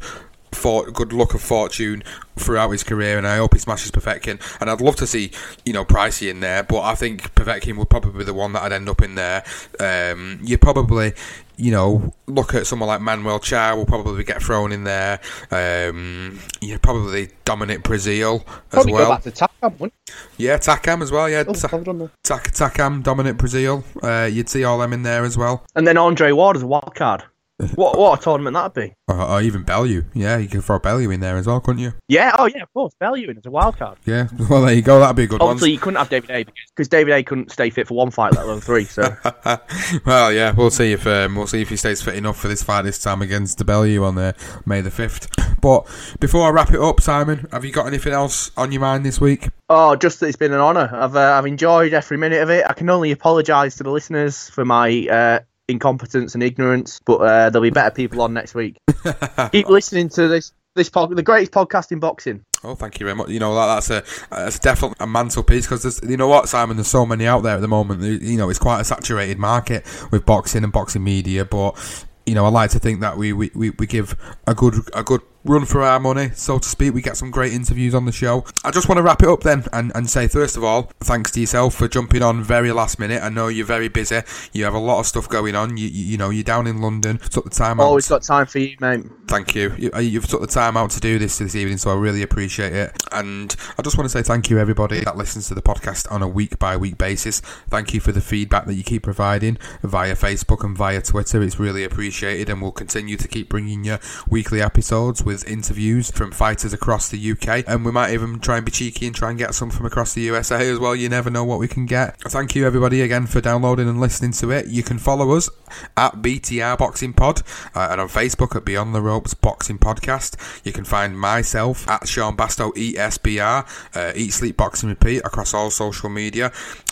For, good luck of fortune throughout his career, and I hope he smashes Povetkin. And I'd love to see, you know, Pricey in there, but I think Povetkin would probably be the one that I'd end up in there. Um, you probably, you know, look at someone like Manuel Charr will probably get thrown in there. Um, you probably Dominic Breazeale as Probably well. go back to Takam, Yeah, Takam as well. Yeah, Oh, Ta- I've done that. Tak- Takam, Dominic Breazeale. Uh, you'd see all them in there as well. And then Andre Ward as a wild card. What what a tournament that'd be? Or, or even Bellew. Yeah, you could throw Bellew in there as well, couldn't you? Yeah, oh yeah, of course. Bellew in as a wild card. Yeah. Well, there you go. That'd be a good one. Obviously, you couldn't have David Haye because David Haye couldn't stay fit for one fight, let alone three. So well, yeah, we'll see if um, we'll see if he stays fit enough for this fight this time against DeBellew on uh, May the fifth. But before I wrap it up, Simon, have you got anything else on your mind this week? Oh, just that it's been an honour. I've uh, I've enjoyed every minute of it. I can only apologise to the listeners for my uh, incompetence and ignorance, but uh, there'll be better people on next week. Keep listening to this this pod, the greatest podcast in boxing. Oh, thank you very much. You know that, that's a that's definitely a mantelpiece because you know what, Simon. There's so many out there at the moment. You know, it's quite a saturated market with boxing and boxing media, but you know, I like to think that we, we, we, we give a good a good run for our money, so to speak. We get some great interviews on the show. I just want to wrap it up then and, and say, first of all, thanks to yourself for jumping on very last minute. I know you're very busy. You have a lot of stuff going on. You, you, you know, you're down in London. Took the time out. Always got time for you, mate. Thank you. you. uh, You've took the time out to do this this evening, so I really appreciate it. And I just want to say thank you, everybody that listens to the podcast on a week by week basis. Thank you for the feedback that you keep providing via Facebook and via Twitter. It's really appreciated, and we'll continue to keep bringing you weekly episodes with interviews from fighters across the UK. And we might even try and be cheeky and try and get some from across the USA as well. You never know what we can get. Thank you, everybody, again for downloading and listening to it. You can follow us at BTR Boxing Pod uh, and on Facebook at Beyond the Ropes Boxing Podcast. You can find myself at Sean Bastow ESBR, uh, Eat Sleep Boxing Repeat across all social media.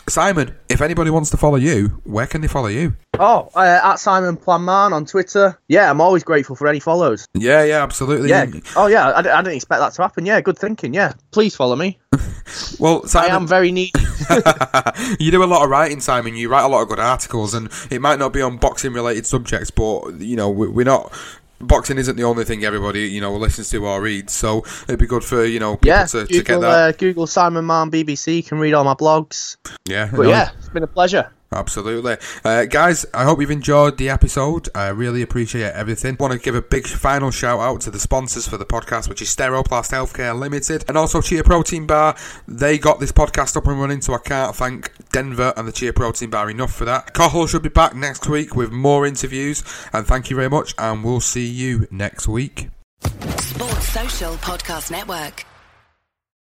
Simon, if anybody wants to follow you, where can they follow you? Oh, uh, at Simon Planman on Twitter. Yeah, I'm always grateful for any follows. Yeah, yeah, absolutely. Yeah. Oh, yeah. I, d- I didn't expect that to happen. Yeah, good thinking. Yeah. Please follow me. Well, Simon, I am very needy. you do a lot of writing, Simon. You write a lot of good articles, and it might not be on boxing related subjects, but you know we- we're not. Boxing isn't the only thing everybody you know listens to or reads, so it'd be good for you know people yeah. to, to Google, get that. uh, Google Simon Mann BBC. Can read all my blogs. yeah, But no, yeah, it's been a pleasure. Absolutely. Uh, guys, I hope you've enjoyed the episode. I really appreciate everything. want to give a big final shout out to the sponsors for the podcast, which is Steroplast Healthcare Limited and also Chia Protein Bar. They got this podcast up and running, so I can't thank Denver and the Chia Protein Bar enough for that. Cahill should be back next week with more interviews, and thank you very much, and we'll see you next week. Sports Social Podcast Network.